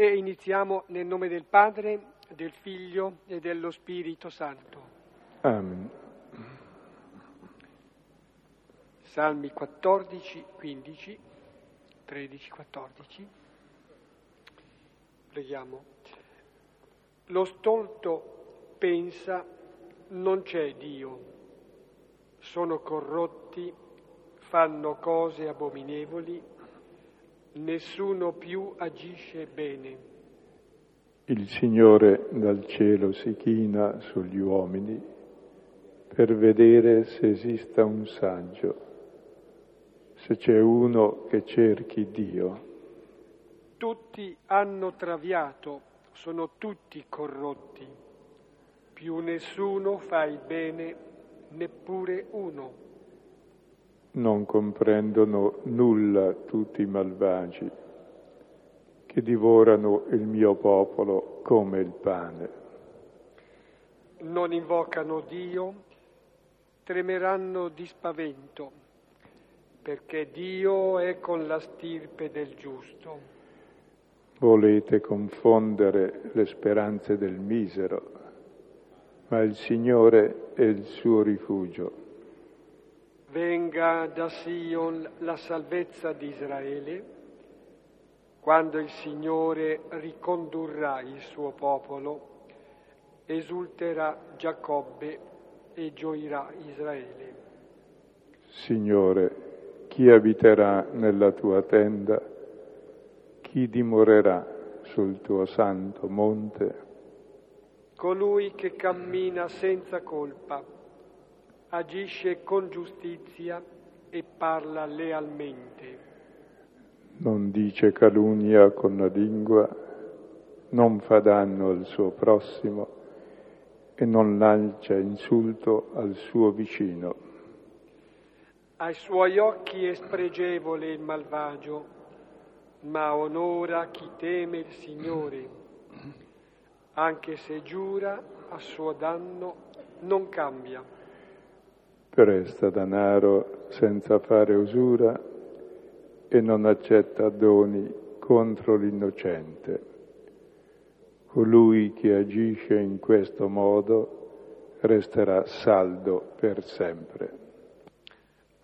E iniziamo nel nome del Padre, del Figlio e dello Spirito Santo. Amen. Salmi 14, 15, 13, 14. Preghiamo. Lo stolto pensa non c'è Dio, sono corrotti, fanno cose abominevoli, nessuno più agisce bene. Il Signore dal cielo si china sugli uomini per vedere se esista un saggio, se c'è uno che cerchi Dio. Tutti hanno traviato, sono tutti corrotti, più nessuno fa il bene, neppure uno. Non comprendono nulla tutti i malvagi che divorano il mio popolo come il pane. Non invocano Dio, tremeranno di spavento, perché Dio è con la stirpe del giusto. Volete confondere le speranze del misero, ma il Signore è il suo rifugio. Venga da Sion la salvezza di Israele, quando il Signore ricondurrà il suo popolo, esulterà Giacobbe e gioirà Israele. Signore, chi abiterà nella tua tenda? Chi dimorerà sul tuo santo monte? Colui che cammina senza colpa, agisce con giustizia e parla lealmente. Non dice calunnia con la lingua, non fa danno al suo prossimo e non lancia insulto al suo vicino. Ai suoi occhi è spregevole il malvagio, ma onora chi teme il Signore. Anche se giura a suo danno, non cambia. Presta denaro senza fare usura e non accetta doni contro l'innocente. Colui che agisce in questo modo resterà saldo per sempre.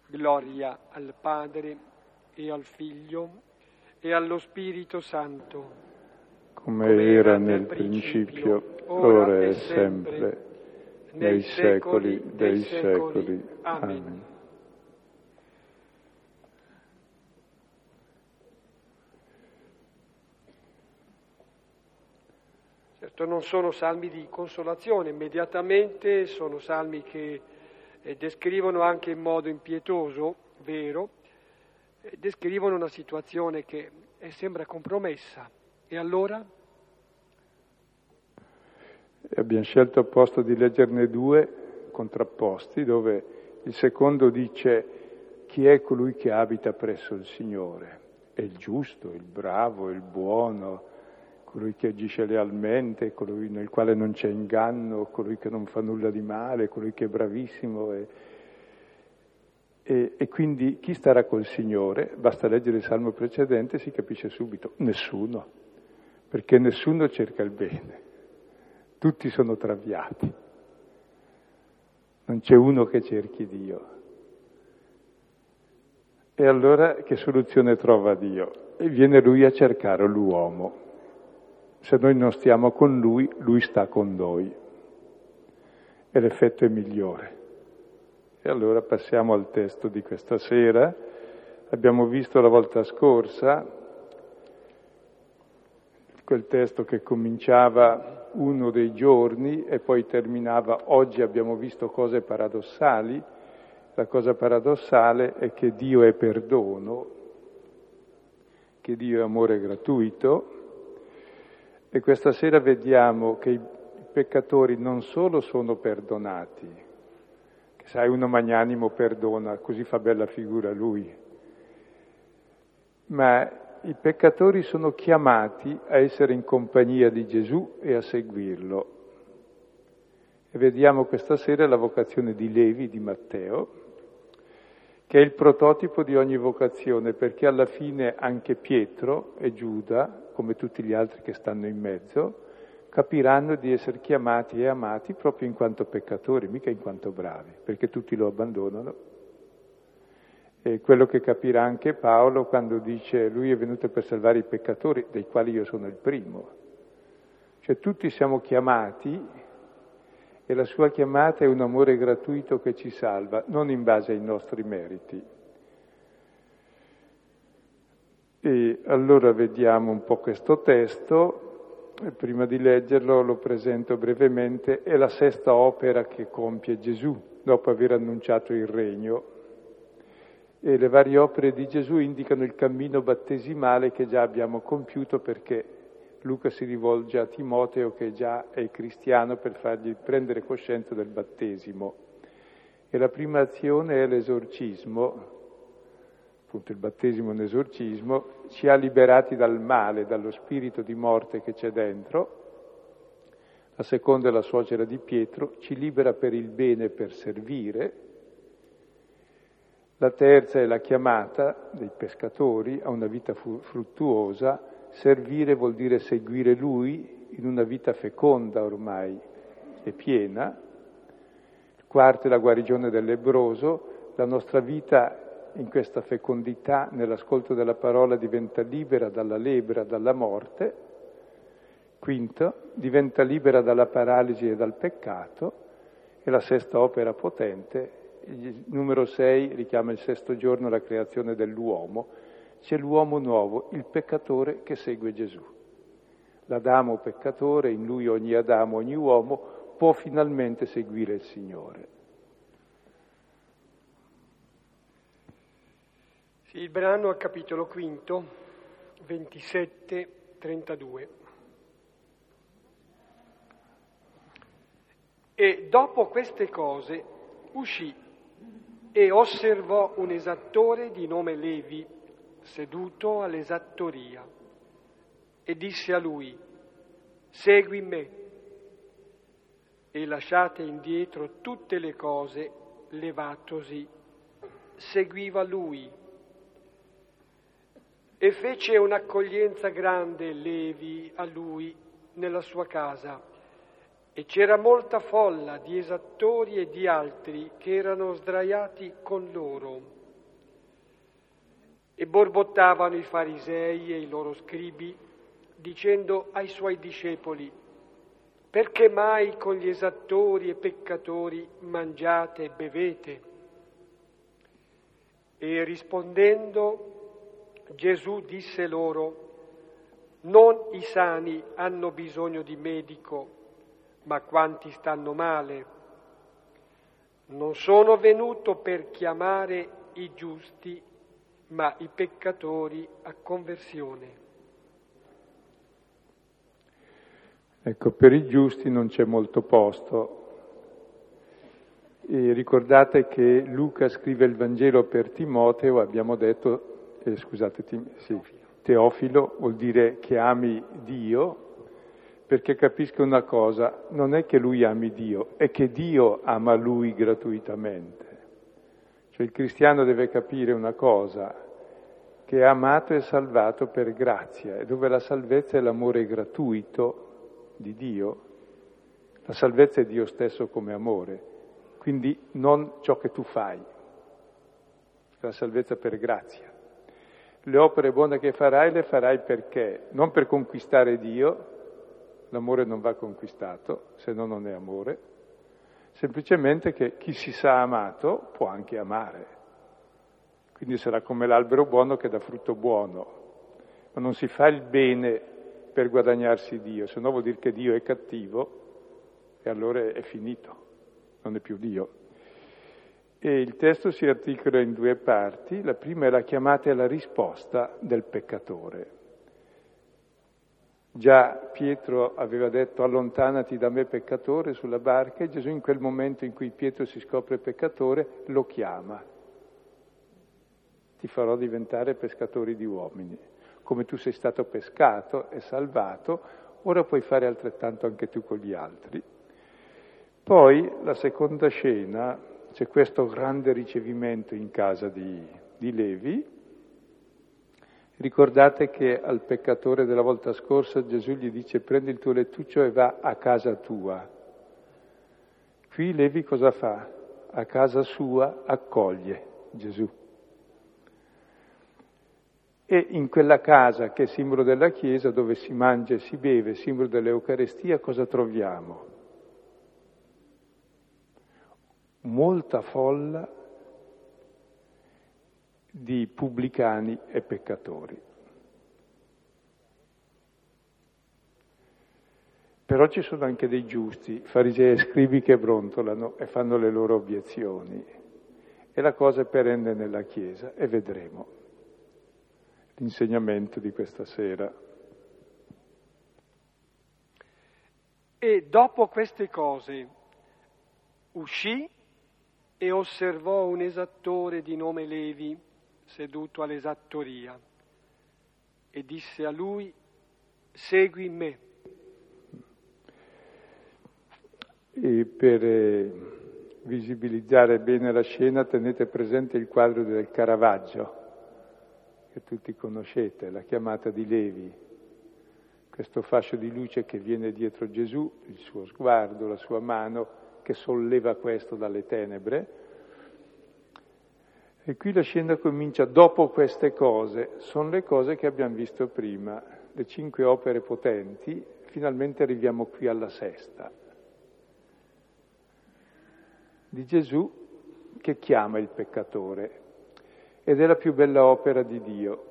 Gloria al Padre e al Figlio e allo Spirito Santo. Come era nel principio, ora e sempre, nei secoli dei secoli. Amen. Certo non sono salmi di consolazione, immediatamente sono salmi che eh, descrivono anche in modo impietoso, vero, eh, descrivono una situazione che eh, sembra compromessa. E allora? Abbiamo scelto apposta di leggerne due contrapposti, dove il secondo dice chi è colui che abita presso il Signore? È il giusto, il bravo, il buono, colui che agisce lealmente, colui nel quale non c'è inganno, colui che non fa nulla di male, colui che è bravissimo. E, e, e quindi chi starà col Signore? Basta leggere il salmo precedente, si capisce subito, nessuno, perché nessuno cerca il bene, tutti sono traviati, non c'è uno che cerchi Dio. E allora che soluzione trova Dio? E viene lui a cercare l'uomo. Se noi non stiamo con lui, lui sta con noi. E l'effetto è migliore. E allora passiamo al testo di questa sera. Abbiamo visto la volta scorsa quel testo che cominciava uno dei giorni e poi terminava oggi abbiamo visto cose paradossali. La cosa paradossale è che Dio è perdono, che Dio è amore gratuito e questa sera vediamo che i peccatori non solo sono perdonati, che sai uno magnanimo perdona, così fa bella figura lui, ma i peccatori sono chiamati a essere in compagnia di Gesù e a seguirlo. E vediamo questa sera la vocazione di Levi, di Matteo, che è il prototipo di ogni vocazione, perché alla fine anche Pietro e Giuda come tutti gli altri che stanno in mezzo, capiranno di essere chiamati e amati proprio in quanto peccatori, mica in quanto bravi, perché tutti lo abbandonano. E quello che capirà anche Paolo quando dice lui è venuto per salvare i peccatori, dei quali io sono il primo. Cioè tutti siamo chiamati e la sua chiamata è un amore gratuito che ci salva, non in base ai nostri meriti. E allora vediamo un po' questo testo prima di leggerlo lo presento brevemente, è la sesta opera che compie Gesù dopo aver annunciato il regno. E le varie opere di Gesù indicano il cammino battesimale che già abbiamo compiuto perché Luca si rivolge a Timoteo che già è cristiano per fargli prendere coscienza del battesimo. E la prima azione è l'esorcismo, appunto il battesimo è un esorcismo, ci ha liberati dal male, dallo spirito di morte che c'è dentro. La seconda è la suocera di Pietro, ci libera per il bene, per servire. La terza è la chiamata dei pescatori a una vita fruttuosa. Servire vuol dire seguire Lui in una vita feconda ormai e piena. Quarto è la guarigione del lebroso. La nostra vita in questa fecondità, nell'ascolto della parola, diventa libera dalla lebra, dalla morte. Quinto, diventa libera dalla paralisi e dal peccato. E la sesta opera potente, il numero sei, richiama il sesto giorno la creazione dell'uomo. C'è l'uomo nuovo, il peccatore che segue Gesù. L'Adamo peccatore, in lui ogni Adamo, ogni uomo, può finalmente seguire il Signore. Il brano al capitolo quinto, 27, 32. E dopo queste cose uscì e osservò un esattore di nome Levi seduto all'esattoria e disse a lui, segui me e lasciate indietro tutte le cose, levatosi, seguiva lui e fece un'accoglienza grande Levi a lui nella sua casa. E c'era molta folla di esattori e di altri che erano sdraiati con loro. E borbottavano i farisei e i loro scribi, dicendo ai suoi discepoli, perché mai con gli esattori e peccatori mangiate e bevete? E rispondendo Gesù disse loro, non i sani hanno bisogno di medico, ma quanti stanno male. Non sono venuto per chiamare i giusti, ma i peccatori a conversione. Ecco, per i giusti non c'è molto posto. E ricordate che Luca scrive il Vangelo per Timoteo, abbiamo detto eh, scusate, sì, teofilo vuol dire che ami Dio, perché capisca una cosa, non è che lui ami Dio, è che Dio ama lui gratuitamente. Cioè il cristiano deve capire una cosa, che è amato e salvato per grazia, e dove la salvezza è l'amore gratuito di Dio, la salvezza è Dio stesso come amore, quindi non ciò che tu fai, la salvezza per grazia le opere buone che farai le farai perché? Non per conquistare Dio, l'amore non va conquistato, se no non è amore, semplicemente che chi si sa amato può anche amare. Quindi sarà come l'albero buono che dà frutto buono, ma non si fa il bene per guadagnarsi Dio, se no vuol dire che Dio è cattivo e allora è finito, non è più Dio. E il testo si articola in due parti. La prima è la chiamata e la risposta del peccatore. Già Pietro aveva detto allontanati da me peccatore sulla barca e Gesù in quel momento in cui Pietro si scopre peccatore lo chiama. Ti farò diventare pescatori di uomini. Come tu sei stato pescato e salvato, ora puoi fare altrettanto anche tu con gli altri. Poi la seconda scena c'è questo grande ricevimento in casa di, di Levi Ricordate che al peccatore della volta scorsa Gesù gli dice prendi il tuo lettuccio e va a casa tua. Qui Levi cosa fa? A casa sua accoglie Gesù. E in quella casa che è simbolo della Chiesa, dove si mangia e si beve, simbolo dell'Eucarestia, cosa troviamo? Molta folla di pubblicani e peccatori. Però ci sono anche dei giusti, farisei e scribi che brontolano e fanno le loro obiezioni. E la cosa è perenne nella Chiesa e vedremo l'insegnamento di questa sera. E dopo queste cose uscì e osservò un esattore di nome Levi seduto all'esattoria e disse a lui, segui me. E per eh, visibilizzare bene la scena tenete presente il quadro del Caravaggio, che tutti conoscete, la chiamata di Levi, questo fascio di luce che viene dietro Gesù, il suo sguardo, la sua mano, che solleva questo dalle tenebre, e qui la scena comincia dopo queste cose, sono le cose che abbiamo visto prima, le cinque opere potenti, finalmente arriviamo qui alla sesta, di Gesù che chiama il peccatore ed è la più bella opera di Dio.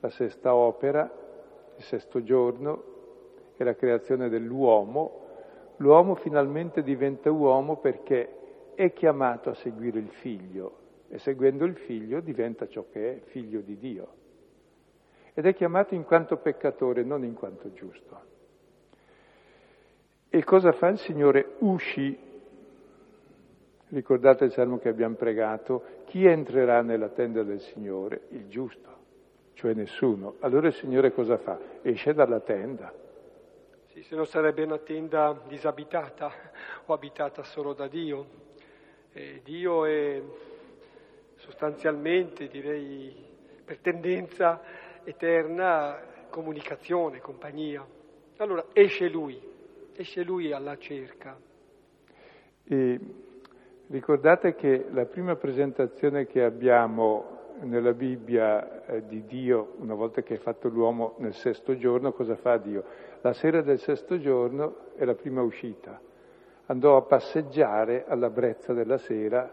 La sesta opera, il sesto giorno, è la creazione dell'uomo. L'uomo finalmente diventa uomo perché è chiamato a seguire il figlio e seguendo il figlio diventa ciò che è, figlio di Dio. Ed è chiamato in quanto peccatore, non in quanto giusto. E cosa fa il Signore? Usci. Ricordate il salmo che abbiamo pregato? Chi entrerà nella tenda del Signore? Il giusto, cioè nessuno. Allora il Signore cosa fa? Esce dalla tenda. Sì, se no sarebbe una tenda disabitata o abitata solo da Dio. Eh, Dio è sostanzialmente, direi, per tendenza eterna, comunicazione, compagnia. Allora esce lui, esce lui alla cerca. E ricordate che la prima presentazione che abbiamo nella Bibbia eh, di Dio, una volta che è fatto l'uomo nel sesto giorno, cosa fa Dio? La sera del sesto giorno è la prima uscita andò a passeggiare alla brezza della sera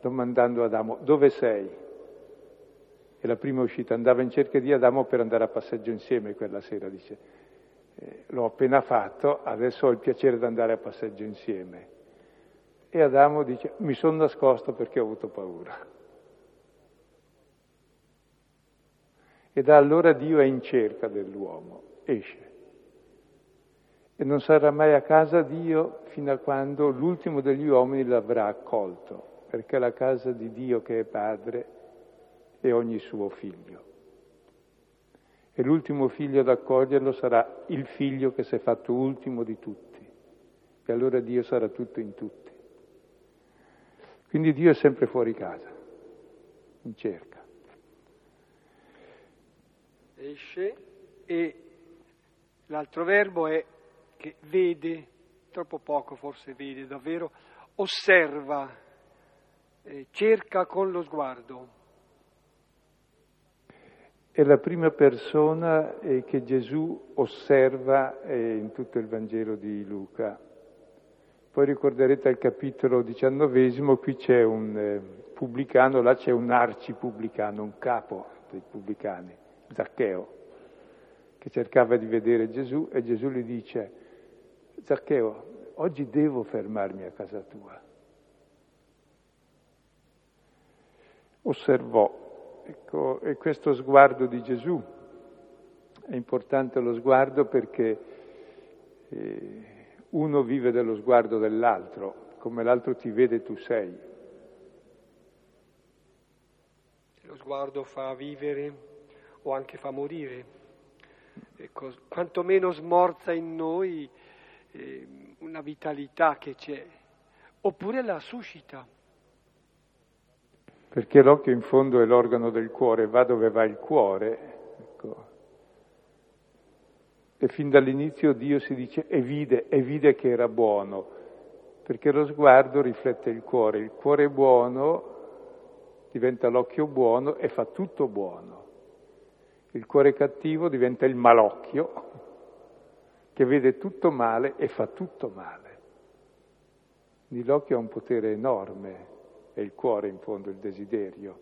domandando ad Adamo dove sei? E la prima uscita andava in cerca di Adamo per andare a passeggio insieme quella sera, dice eh, l'ho appena fatto, adesso ho il piacere di andare a passeggio insieme. E Adamo dice mi sono nascosto perché ho avuto paura. E da allora Dio è in cerca dell'uomo, esce e non sarà mai a casa Dio fino a quando l'ultimo degli uomini l'avrà accolto, perché è la casa di Dio che è padre e ogni suo figlio. E l'ultimo figlio ad accoglierlo sarà il figlio che si è fatto ultimo di tutti. E allora Dio sarà tutto in tutti. Quindi Dio è sempre fuori casa, in cerca. Esce e l'altro verbo è che vede, troppo poco forse vede davvero, osserva, eh, cerca con lo sguardo. È la prima persona eh, che Gesù osserva eh, in tutto il Vangelo di Luca. Poi ricorderete al capitolo diciannovesimo, qui c'è un eh, pubblicano, là c'è un arcipubblicano, un capo dei pubblicani, Zaccheo, che cercava di vedere Gesù e Gesù gli dice Zaccheo, oggi devo fermarmi a casa tua. Osservò, ecco, e questo sguardo di Gesù è importante lo sguardo perché eh, uno vive dello sguardo dell'altro, come l'altro ti vede tu sei. Lo sguardo fa vivere o anche fa morire. Ecco, quantomeno smorza in noi eh, una vitalità che c'è, oppure la suscita. Perché l'occhio in fondo è l'organo del cuore, va dove va il cuore. Ecco. E fin dall'inizio Dio si dice e vide, e vide che era buono, perché lo sguardo riflette il cuore. Il cuore buono diventa l'occhio buono e fa tutto buono. Il cuore cattivo diventa il malocchio che vede tutto male e fa tutto male. Quindi l'occhio ha un potere enorme, è il cuore in fondo, il desiderio.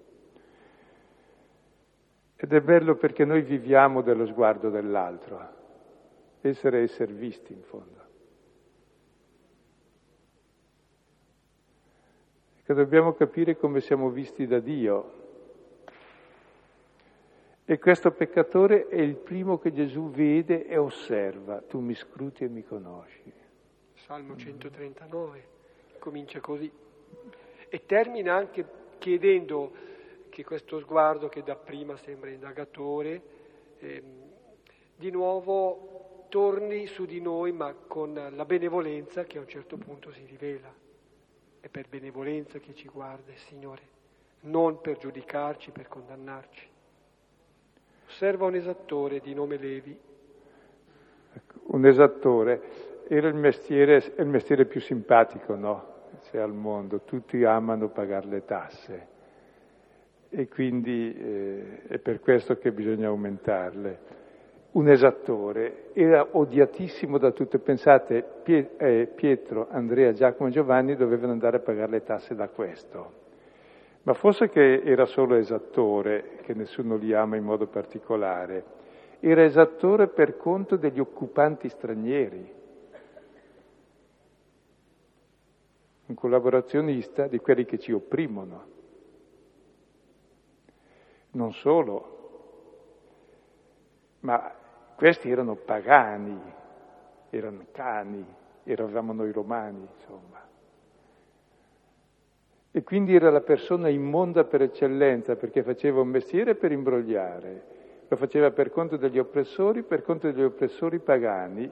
Ed è bello perché noi viviamo dello sguardo dell'altro, essere e essere visti in fondo. Che dobbiamo capire come siamo visti da Dio. E questo peccatore è il primo che Gesù vede e osserva. Tu mi scruti e mi conosci. Salmo 139 comincia così e termina anche chiedendo che questo sguardo che dapprima sembra indagatore eh, di nuovo torni su di noi ma con la benevolenza che a un certo punto si rivela. È per benevolenza che ci guarda il Signore, non per giudicarci, per condannarci. Osserva un esattore di nome Levi. Ecco, un esattore era il mestiere, il mestiere più simpatico, no? C'è al mondo, tutti amano pagare le tasse e quindi eh, è per questo che bisogna aumentarle un esattore, era odiatissimo da tutti. Pensate, eh, Pietro, Andrea, Giacomo e Giovanni dovevano andare a pagare le tasse da questo. Ma forse che era solo esattore, che nessuno li ama in modo particolare, era esattore per conto degli occupanti stranieri, un collaborazionista di quelli che ci opprimono. Non solo, ma questi erano pagani, erano cani, eravamo noi romani, insomma. E quindi era la persona immonda per eccellenza, perché faceva un mestiere per imbrogliare, lo faceva per conto degli oppressori, per conto degli oppressori pagani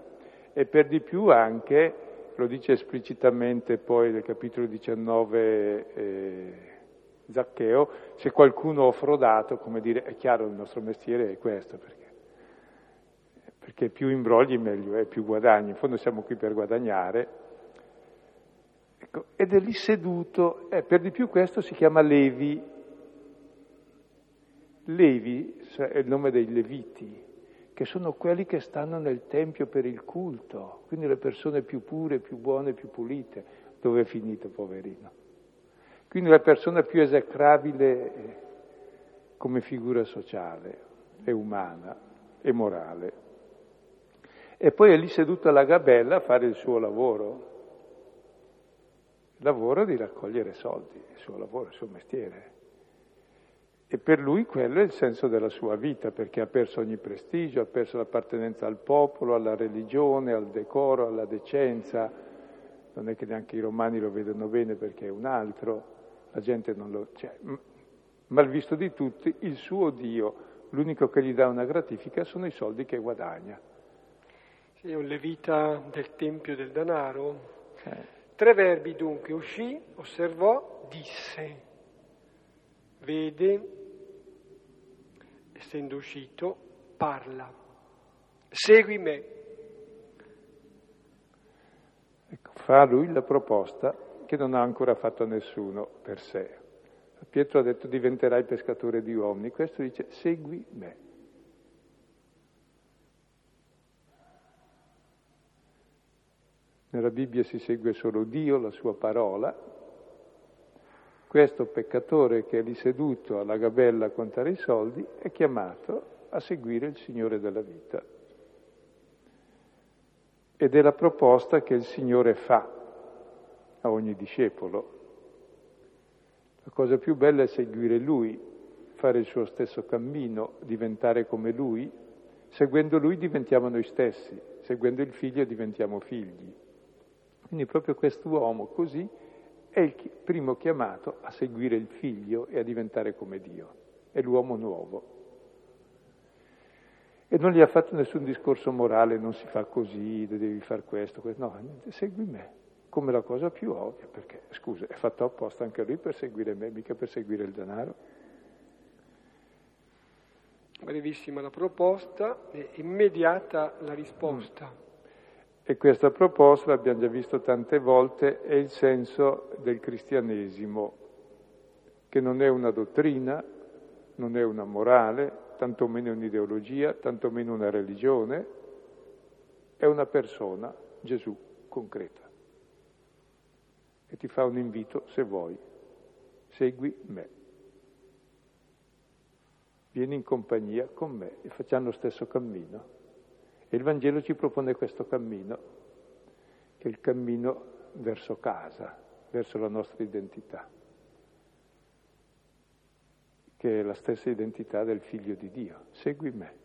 e per di più anche, lo dice esplicitamente poi nel capitolo 19 eh, Zaccheo, se qualcuno ha frodato, come dire, è chiaro il nostro mestiere è questo, perché perché più imbrogli meglio è, più guadagni, in fondo siamo qui per guadagnare. Ecco, ed è lì seduto, eh, per di più questo si chiama Levi. Levi è il nome dei Leviti, che sono quelli che stanno nel Tempio per il culto, quindi le persone più pure, più buone, più pulite. Dove è finito, poverino? Quindi la persona più esecrabile eh, come figura sociale e umana e morale e poi è lì seduto alla gabella a fare il suo lavoro, lavoro di raccogliere soldi, il suo lavoro, il suo mestiere. E per lui quello è il senso della sua vita, perché ha perso ogni prestigio, ha perso l'appartenenza al popolo, alla religione, al decoro, alla decenza. Non è che neanche i romani lo vedono bene perché è un altro, la gente non lo... Cioè, mal visto di tutti, il suo Dio, l'unico che gli dà una gratifica sono i soldi che guadagna. Sì, un levita del Tempio del Danaro. Eh. Tre verbi dunque, uscì, osservò, disse, vede, essendo uscito, parla, segui me. Ecco, fa lui la proposta che non ha ancora fatto nessuno per sé. Pietro ha detto diventerai pescatore di uomini, questo dice segui me. Nella Bibbia si segue solo Dio, la sua parola. Questo peccatore che è lì seduto alla gabella a contare i soldi è chiamato a seguire il Signore della vita. Ed è la proposta che il Signore fa a ogni discepolo. La cosa più bella è seguire Lui, fare il suo stesso cammino, diventare come Lui. Seguendo Lui diventiamo noi stessi, seguendo il Figlio diventiamo figli. Quindi proprio quest'uomo così è il primo chiamato a seguire il figlio e a diventare come Dio, è l'uomo nuovo. E non gli ha fatto nessun discorso morale, non si fa così, devi fare questo, questo. no, segui me, come la cosa più ovvia, perché scusa, è fatto apposta anche lui per seguire me, mica per seguire il denaro. Brevissima la proposta e immediata la risposta. Mm. E questa proposta, l'abbiamo già visto tante volte, è il senso del cristianesimo, che non è una dottrina, non è una morale, tantomeno un'ideologia, tantomeno una religione, è una persona, Gesù, concreta. E ti fa un invito, se vuoi, segui me. Vieni in compagnia con me e facciamo lo stesso cammino. E il Vangelo ci propone questo cammino, che è il cammino verso casa, verso la nostra identità, che è la stessa identità del Figlio di Dio. Segui me.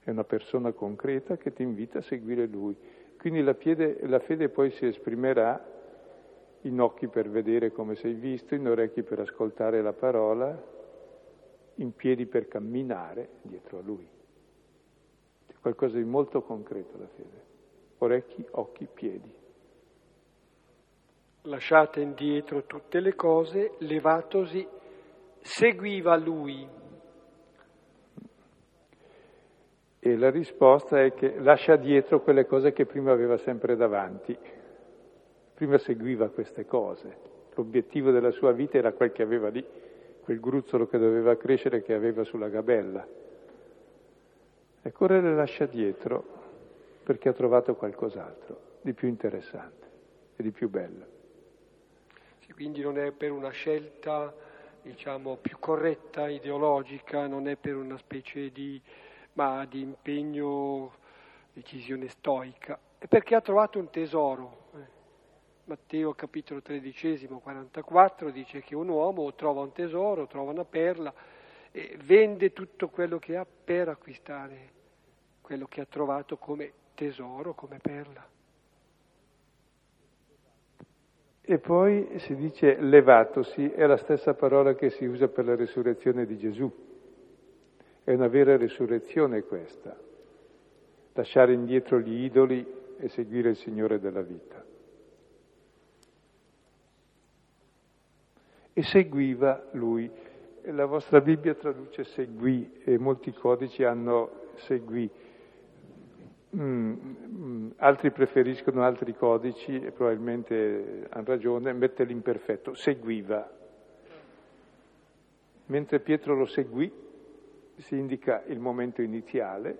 È una persona concreta che ti invita a seguire Lui. Quindi la fede, la fede poi si esprimerà in occhi per vedere come sei visto, in orecchi per ascoltare la parola, in piedi per camminare dietro a Lui qualcosa di molto concreto la fede. Orecchi, occhi, piedi. Lasciate indietro tutte le cose, levatosi, seguiva lui. E la risposta è che lascia dietro quelle cose che prima aveva sempre davanti. Prima seguiva queste cose. L'obiettivo della sua vita era quel che aveva lì, quel gruzzolo che doveva crescere che aveva sulla gabella e correre lascia dietro perché ha trovato qualcos'altro di più interessante e di più bello. Sì, quindi non è per una scelta, diciamo, più corretta, ideologica, non è per una specie di, ma, di impegno, decisione stoica, è perché ha trovato un tesoro. Eh. Matteo capitolo tredicesimo, 44 dice che un uomo trova un tesoro, trova una perla, e vende tutto quello che ha per acquistare quello che ha trovato come tesoro, come perla. E poi si dice levatosi, è la stessa parola che si usa per la risurrezione di Gesù. È una vera risurrezione questa, lasciare indietro gli idoli e seguire il Signore della vita. E seguiva lui. La vostra Bibbia traduce seguì e molti codici hanno seguì. Mm, mm, altri preferiscono altri codici e probabilmente hanno ragione, mette l'imperfetto, seguiva. Mentre Pietro lo seguì, si indica il momento iniziale,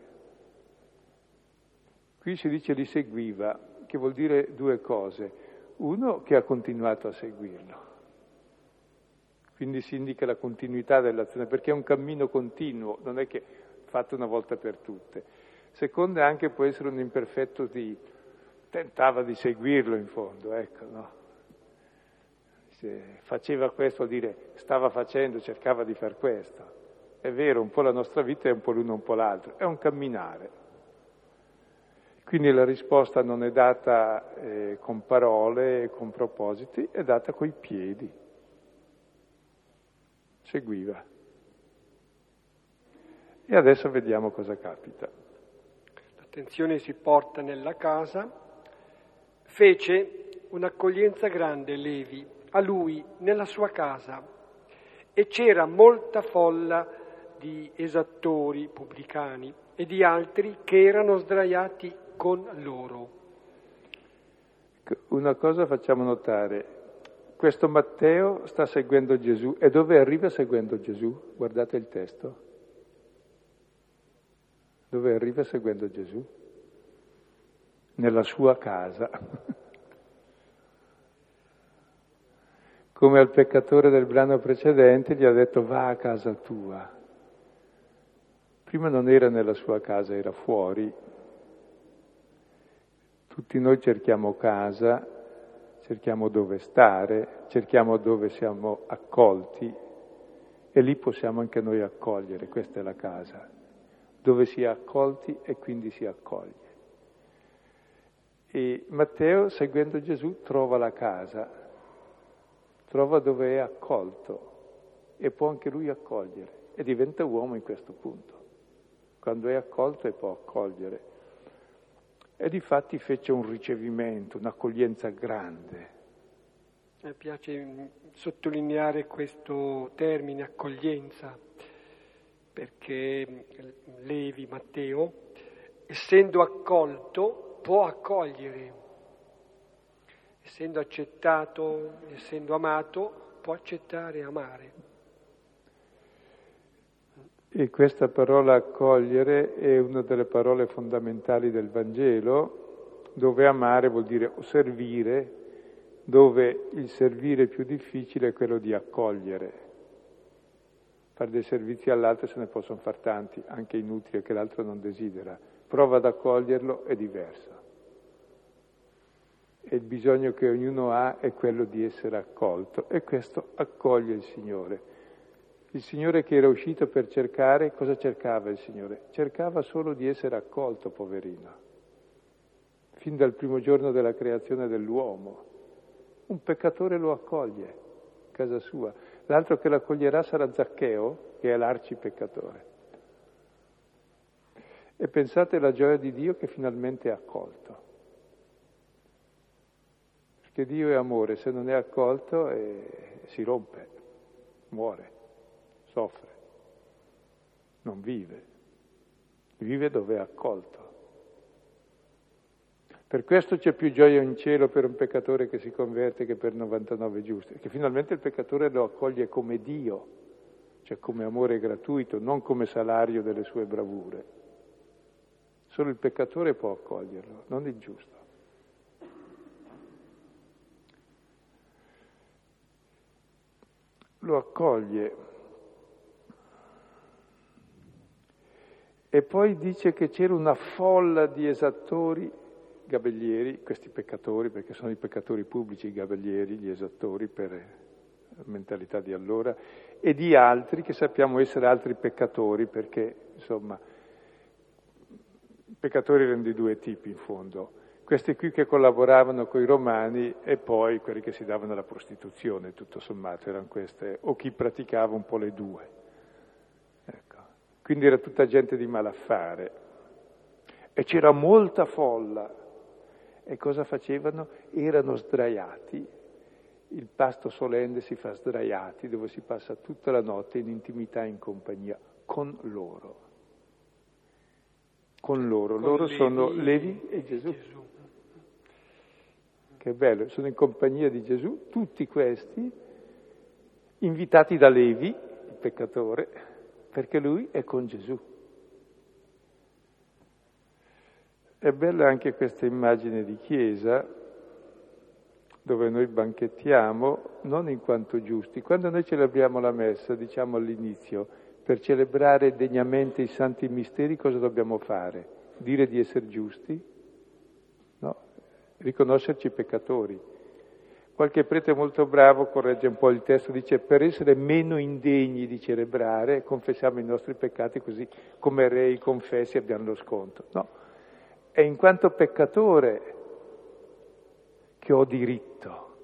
qui si dice li seguiva, che vuol dire due cose. Uno, che ha continuato a seguirlo, quindi si indica la continuità dell'azione, perché è un cammino continuo, non è che fatto una volta per tutte. Seconda anche può essere un imperfetto di tentava di seguirlo in fondo, ecco, no? Faceva questo vuol dire stava facendo, cercava di far questo. È vero, un po' la nostra vita è un po' l'uno, un po' l'altro, è un camminare. Quindi la risposta non è data eh, con parole con propositi, è data coi piedi. Seguiva. E adesso vediamo cosa capita l'attenzione si porta nella casa, fece un'accoglienza grande Levi a lui nella sua casa. E c'era molta folla di esattori pubblicani e di altri che erano sdraiati con loro. Una cosa facciamo notare, questo Matteo sta seguendo Gesù. E dove arriva seguendo Gesù? Guardate il testo dove arriva seguendo Gesù, nella sua casa. Come al peccatore del brano precedente gli ha detto va a casa tua. Prima non era nella sua casa, era fuori. Tutti noi cerchiamo casa, cerchiamo dove stare, cerchiamo dove siamo accolti e lì possiamo anche noi accogliere, questa è la casa dove si è accolti e quindi si accoglie. E Matteo, seguendo Gesù, trova la casa, trova dove è accolto e può anche lui accogliere e diventa uomo in questo punto, quando è accolto e può accogliere. E di fatti fece un ricevimento, un'accoglienza grande. Mi piace sottolineare questo termine, accoglienza, perché Levi, Matteo, essendo accolto, può accogliere, essendo accettato, essendo amato, può accettare e amare. E questa parola accogliere è una delle parole fondamentali del Vangelo, dove amare vuol dire servire, dove il servire più difficile è quello di accogliere. Fare dei servizi all'altro se ne possono fare tanti, anche inutili che l'altro non desidera. Prova ad accoglierlo è diverso. E il bisogno che ognuno ha è quello di essere accolto e questo accoglie il Signore. Il Signore che era uscito per cercare, cosa cercava il Signore? Cercava solo di essere accolto, poverino, fin dal primo giorno della creazione dell'uomo. Un peccatore lo accoglie a casa sua, l'altro che l'accoglierà sarà Zaccheo, che è l'arcipeccatore. E pensate alla gioia di Dio che finalmente è accolto. Perché Dio è amore, se non è accolto eh, si rompe, muore soffre, non vive, vive dove è accolto. Per questo c'è più gioia in cielo per un peccatore che si converte che per 99 giusti, che finalmente il peccatore lo accoglie come Dio, cioè come amore gratuito, non come salario delle sue bravure. Solo il peccatore può accoglierlo, non il giusto. Lo accoglie E poi dice che c'era una folla di esattori, gabellieri, questi peccatori, perché sono i peccatori pubblici i gabellieri, gli esattori per la mentalità di allora, e di altri che sappiamo essere altri peccatori, perché insomma, i peccatori erano di due tipi in fondo. Questi qui che collaboravano con i romani e poi quelli che si davano alla prostituzione, tutto sommato, erano queste, o chi praticava un po' le due. Quindi era tutta gente di malaffare. E c'era molta folla. E cosa facevano? Erano sdraiati. Il pasto solenne si fa sdraiati, dove si passa tutta la notte in intimità in compagnia con loro. Con loro. Con loro Levi, sono Levi e Gesù. Gesù. Che bello, sono in compagnia di Gesù, tutti questi, invitati da Levi, il peccatore, perché lui è con Gesù. È bella anche questa immagine di chiesa dove noi banchettiamo non in quanto giusti. Quando noi celebriamo la messa, diciamo all'inizio, per celebrare degnamente i santi misteri cosa dobbiamo fare? Dire di essere giusti? No, riconoscerci peccatori. Qualche prete molto bravo corregge un po' il testo, dice per essere meno indegni di celebrare confessiamo i nostri peccati così come rei confessi abbiamo lo sconto. No, è in quanto peccatore che ho diritto.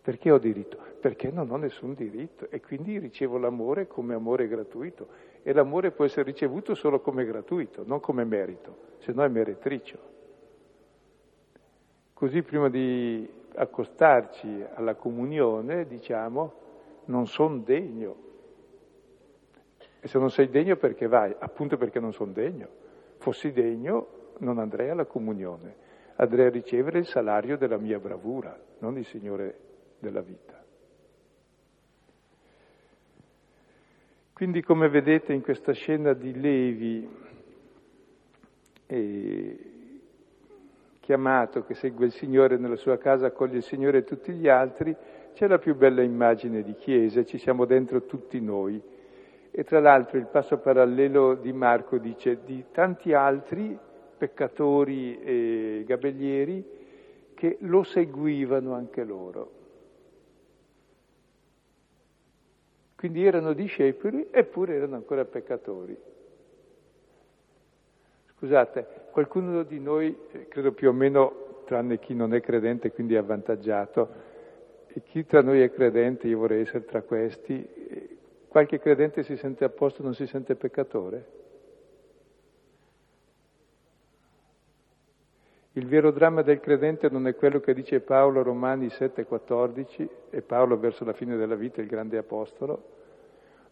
Perché ho diritto? Perché non ho nessun diritto e quindi ricevo l'amore come amore gratuito e l'amore può essere ricevuto solo come gratuito, non come merito, se no è meretricio. Così prima di accostarci alla comunione diciamo non sono degno. E se non sei degno perché vai? Appunto perché non sono degno. Fossi degno non andrei alla comunione, andrei a ricevere il salario della mia bravura, non il Signore della vita. Quindi come vedete in questa scena di Levi, eh, chiamato, che segue il Signore nella sua casa, accoglie il Signore e tutti gli altri, c'è la più bella immagine di Chiesa, ci siamo dentro tutti noi. E tra l'altro il passo parallelo di Marco dice di tanti altri peccatori e gabellieri che lo seguivano anche loro. Quindi erano discepoli eppure erano ancora peccatori. Scusate, qualcuno di noi, eh, credo più o meno, tranne chi non è credente, quindi è avvantaggiato, e chi tra noi è credente, io vorrei essere tra questi, qualche credente si sente a posto, non si sente peccatore? Il vero dramma del credente non è quello che dice Paolo Romani 7,14 e Paolo verso la fine della vita, il grande apostolo,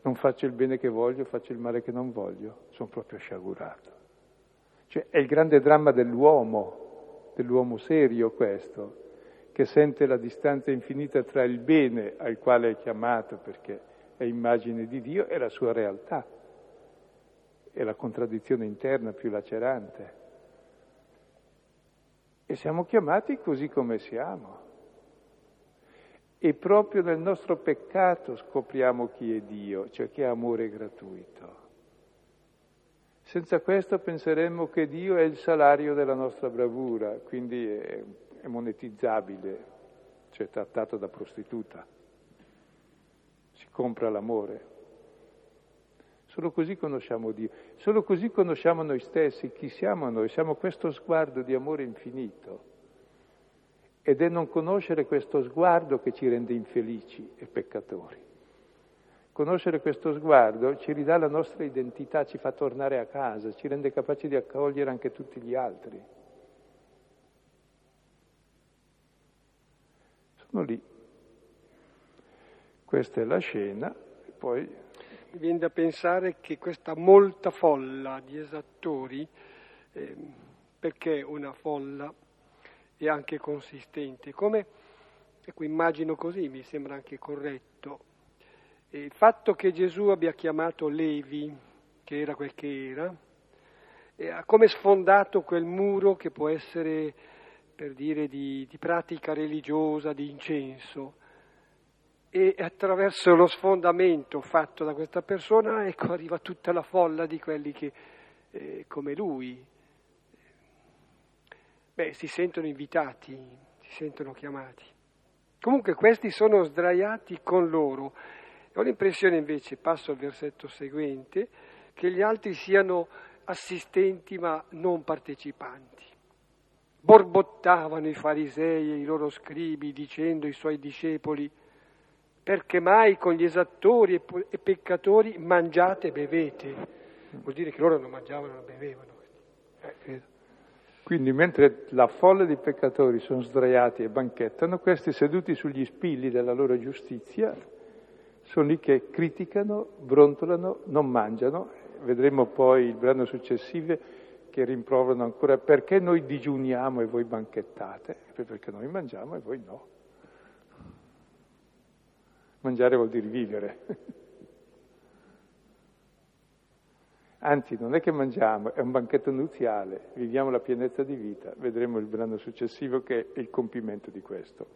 non faccio il bene che voglio, faccio il male che non voglio, sono proprio sciagurato. Cioè è il grande dramma dell'uomo, dell'uomo serio questo, che sente la distanza infinita tra il bene al quale è chiamato perché è immagine di Dio e la sua realtà, è la contraddizione interna più lacerante. E siamo chiamati così come siamo. E proprio nel nostro peccato scopriamo chi è Dio, cioè che è amore gratuito. Senza questo penseremmo che Dio è il salario della nostra bravura, quindi è, è monetizzabile, cioè trattato da prostituta. Compra l'amore. Solo così conosciamo Dio, solo così conosciamo noi stessi, chi siamo noi, siamo questo sguardo di amore infinito. Ed è non conoscere questo sguardo che ci rende infelici e peccatori. Conoscere questo sguardo ci ridà la nostra identità, ci fa tornare a casa, ci rende capaci di accogliere anche tutti gli altri. Sono lì. Questa è la scena, e poi viene da pensare che questa molta folla di esattori, eh, perché una folla è anche consistente, come, ecco, immagino così, mi sembra anche corretto, il fatto che Gesù abbia chiamato Levi, che era quel che era, ha come sfondato quel muro che può essere, per dire, di, di pratica religiosa, di incenso, e attraverso lo sfondamento fatto da questa persona, ecco, arriva tutta la folla di quelli che, eh, come lui, beh, si sentono invitati, si sentono chiamati. Comunque questi sono sdraiati con loro. Ho l'impressione invece, passo al versetto seguente, che gli altri siano assistenti ma non partecipanti. Borbottavano i farisei e i loro scribi dicendo ai suoi discepoli, perché mai con gli esattori e peccatori mangiate e bevete? Vuol dire che loro non mangiavano e non bevevano. Eh, Quindi mentre la folla di peccatori sono sdraiati e banchettano, questi seduti sugli spilli della loro giustizia sono lì che criticano, brontolano, non mangiano. Vedremo poi il brano successivo che rimproverano ancora perché noi digiuniamo e voi banchettate, perché noi mangiamo e voi no. Mangiare vuol dire vivere. Anzi, non è che mangiamo, è un banchetto nuziale, viviamo la pienezza di vita. Vedremo il brano successivo che è il compimento di questo.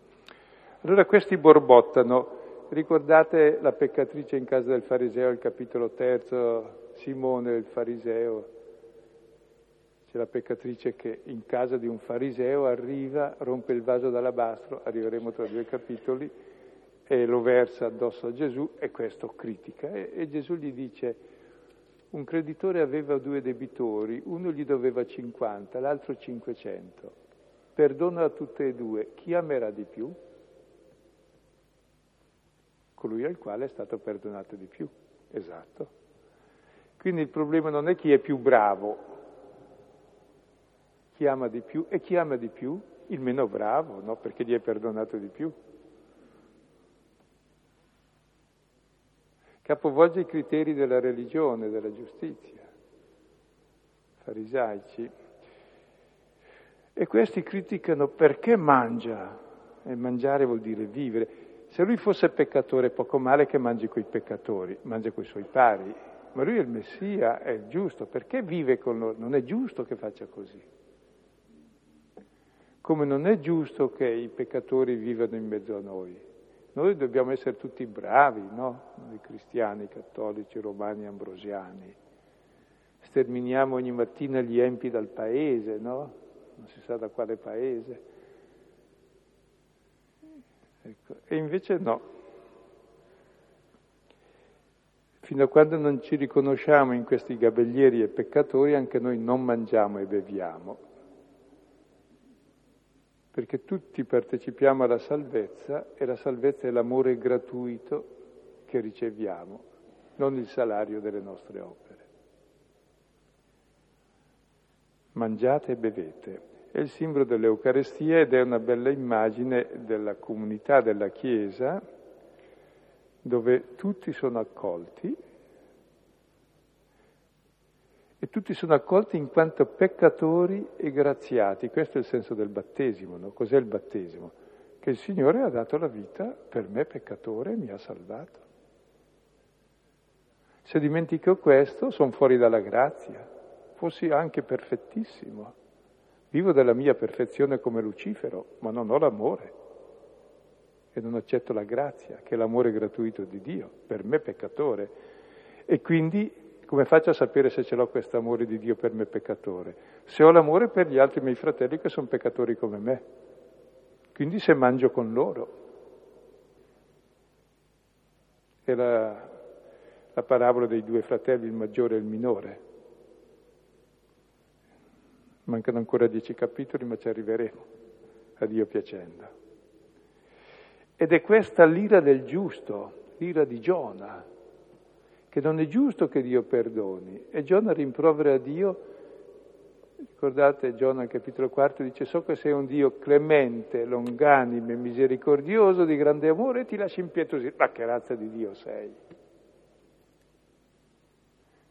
Allora questi borbottano, ricordate la peccatrice in casa del fariseo, il capitolo terzo, Simone il fariseo. C'è la peccatrice che in casa di un fariseo arriva, rompe il vaso d'alabastro, arriveremo tra due capitoli, e lo versa addosso a Gesù e questo critica. E, e Gesù gli dice, un creditore aveva due debitori, uno gli doveva 50, l'altro 500. Perdona a tutte e due, chi amerà di più? Colui al quale è stato perdonato di più. Esatto. Quindi il problema non è chi è più bravo, chi ama di più, e chi ama di più? Il meno bravo, no? Perché gli è perdonato di più. Capovolge i criteri della religione, della giustizia, farisaici. E questi criticano perché mangia, e mangiare vuol dire vivere. Se lui fosse peccatore, poco male che mangi coi peccatori, mangia coi suoi pari, ma lui è il Messia, è giusto, perché vive con loro? Non è giusto che faccia così. Come non è giusto che i peccatori vivano in mezzo a noi. Noi dobbiamo essere tutti bravi, no? Noi cristiani, cattolici, romani, ambrosiani. Sterminiamo ogni mattina gli empi dal paese, no? Non si sa da quale paese. Ecco. E invece no. Fino a quando non ci riconosciamo in questi gabellieri e peccatori, anche noi non mangiamo e beviamo perché tutti partecipiamo alla salvezza e la salvezza è l'amore gratuito che riceviamo, non il salario delle nostre opere. Mangiate e bevete. È il simbolo dell'Eucarestia ed è una bella immagine della comunità della Chiesa dove tutti sono accolti e tutti sono accolti in quanto peccatori e graziati. Questo è il senso del battesimo, no? Cos'è il battesimo? Che il Signore ha dato la vita per me peccatore e mi ha salvato. Se dimentico questo, sono fuori dalla grazia, fossi anche perfettissimo. Vivo della mia perfezione come Lucifero, ma non ho l'amore e non accetto la grazia, che è l'amore gratuito di Dio, per me peccatore. E quindi come faccio a sapere se ce l'ho questo amore di Dio per me peccatore? Se ho l'amore per gli altri miei fratelli che sono peccatori come me. Quindi se mangio con loro. È la, la parabola dei due fratelli, il maggiore e il minore. Mancano ancora dieci capitoli, ma ci arriveremo, a Dio piacendo. Ed è questa l'ira del giusto, l'ira di Giona, che non è giusto che Dio perdoni. E Giona rimprovera a Dio, ricordate Giona al capitolo 4, dice so che sei un Dio clemente, longanime, misericordioso, di grande amore e ti lasci impietosire. Ma che razza di Dio sei?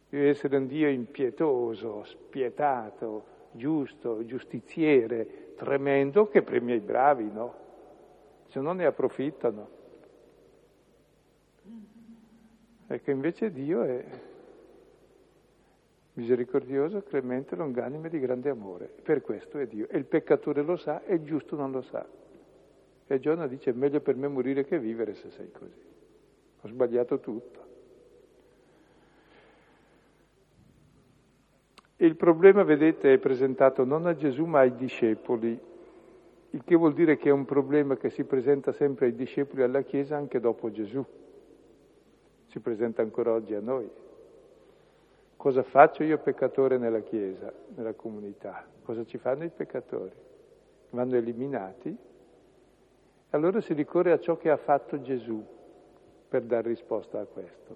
Devi essere un Dio impietoso, spietato, giusto, giustiziere, tremendo, che premia i bravi, no? Se no ne approfittano. Ecco, invece Dio è misericordioso, clemente, longanime, di grande amore. Per questo è Dio. E il peccatore lo sa e il giusto non lo sa. E Giona dice, meglio per me morire che vivere se sei così. Ho sbagliato tutto. Il problema, vedete, è presentato non a Gesù ma ai discepoli, il che vuol dire che è un problema che si presenta sempre ai discepoli e alla Chiesa anche dopo Gesù si presenta ancora oggi a noi. Cosa faccio io peccatore nella Chiesa, nella comunità? Cosa ci fanno i peccatori? Vanno eliminati. Allora si ricorre a ciò che ha fatto Gesù per dare risposta a questo.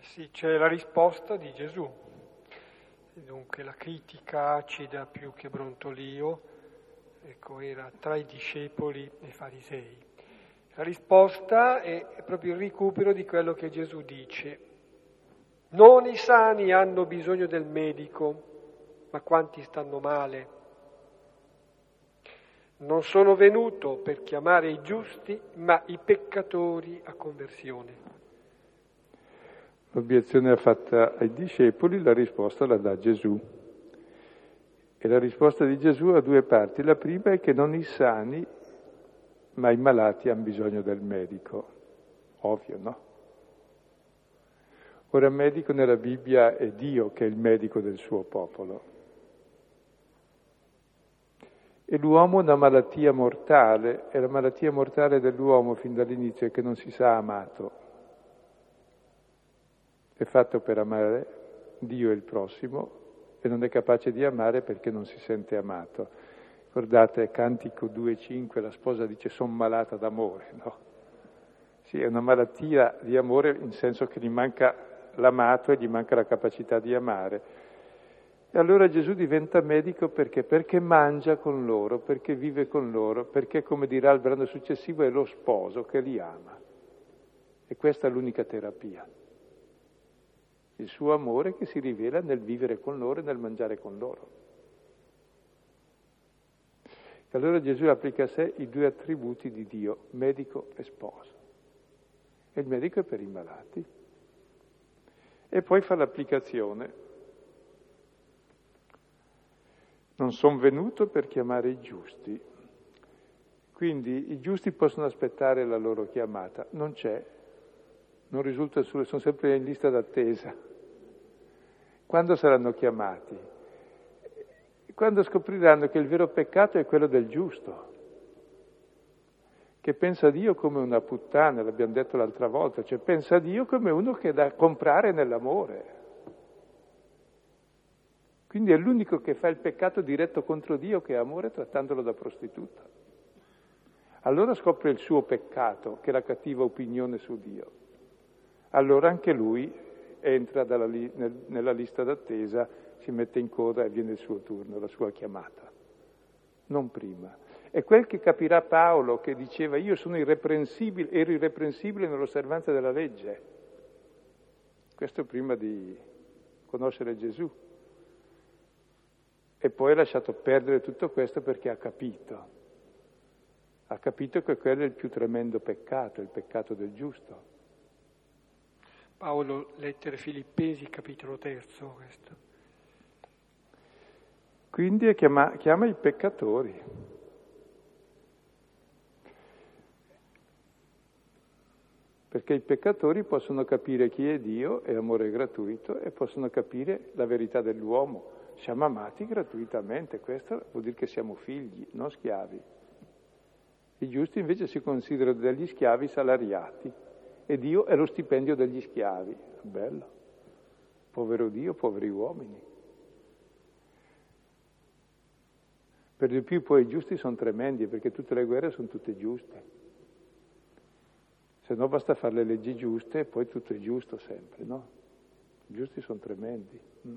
Sì, c'è la risposta di Gesù. Dunque la critica acida più che brontolio, ecco, era tra i discepoli e i farisei. La risposta è proprio il recupero di quello che Gesù dice. Non i sani hanno bisogno del medico, ma quanti stanno male. Non sono venuto per chiamare i giusti, ma i peccatori a conversione. L'obiezione è fatta ai discepoli, la risposta la dà Gesù. E la risposta di Gesù ha due parti. La prima è che non i sani ma i malati hanno bisogno del medico. Ovvio, no? Ora, medico nella Bibbia è Dio che è il medico del suo popolo. E l'uomo ha una malattia mortale, e la malattia mortale dell'uomo fin dall'inizio è che non si sa amato. È fatto per amare Dio e il prossimo e non è capace di amare perché non si sente amato. Ricordate Cantico 2.5, la sposa dice sono malata d'amore, no? Sì, è una malattia di amore in senso che gli manca l'amato e gli manca la capacità di amare. E allora Gesù diventa medico perché? Perché mangia con loro, perché vive con loro, perché, come dirà il brano successivo, è lo sposo che li ama. E questa è l'unica terapia. Il suo amore che si rivela nel vivere con loro e nel mangiare con loro. E allora Gesù applica a sé i due attributi di Dio, medico e sposo. E il medico è per i malati. E poi fa l'applicazione. Non sono venuto per chiamare i giusti. Quindi i giusti possono aspettare la loro chiamata. Non c'è. Non risulta solo, sono sempre in lista d'attesa. Quando saranno chiamati? Quando scopriranno che il vero peccato è quello del giusto, che pensa a Dio come una puttana, l'abbiamo detto l'altra volta, cioè pensa a Dio come uno che è da comprare nell'amore. Quindi è l'unico che fa il peccato diretto contro Dio che è amore trattandolo da prostituta. Allora scopre il suo peccato, che è la cattiva opinione su Dio. Allora anche lui entra li, nel, nella lista d'attesa, si mette in coda e viene il suo turno, la sua chiamata. Non prima. È quel che capirà Paolo che diceva io sono irreprensibile, ero irreprensibile nell'osservanza della legge. Questo prima di conoscere Gesù. E poi ha lasciato perdere tutto questo perché ha capito. Ha capito che quello è il più tremendo peccato, il peccato del giusto. Paolo, lettere Filippesi, capitolo terzo, questo. Quindi chiama, chiama i peccatori. Perché i peccatori possono capire chi è Dio, è amore gratuito, e possono capire la verità dell'uomo. Siamo amati gratuitamente, questo vuol dire che siamo figli, non schiavi. I giusti invece si considerano degli schiavi salariati e Dio è lo stipendio degli schiavi. Bello. Povero Dio, poveri uomini. Per di più poi i giusti sono tremendi perché tutte le guerre sono tutte giuste. Se no basta fare le leggi giuste e poi tutto è giusto sempre, no? I giusti sono tremendi. Mm.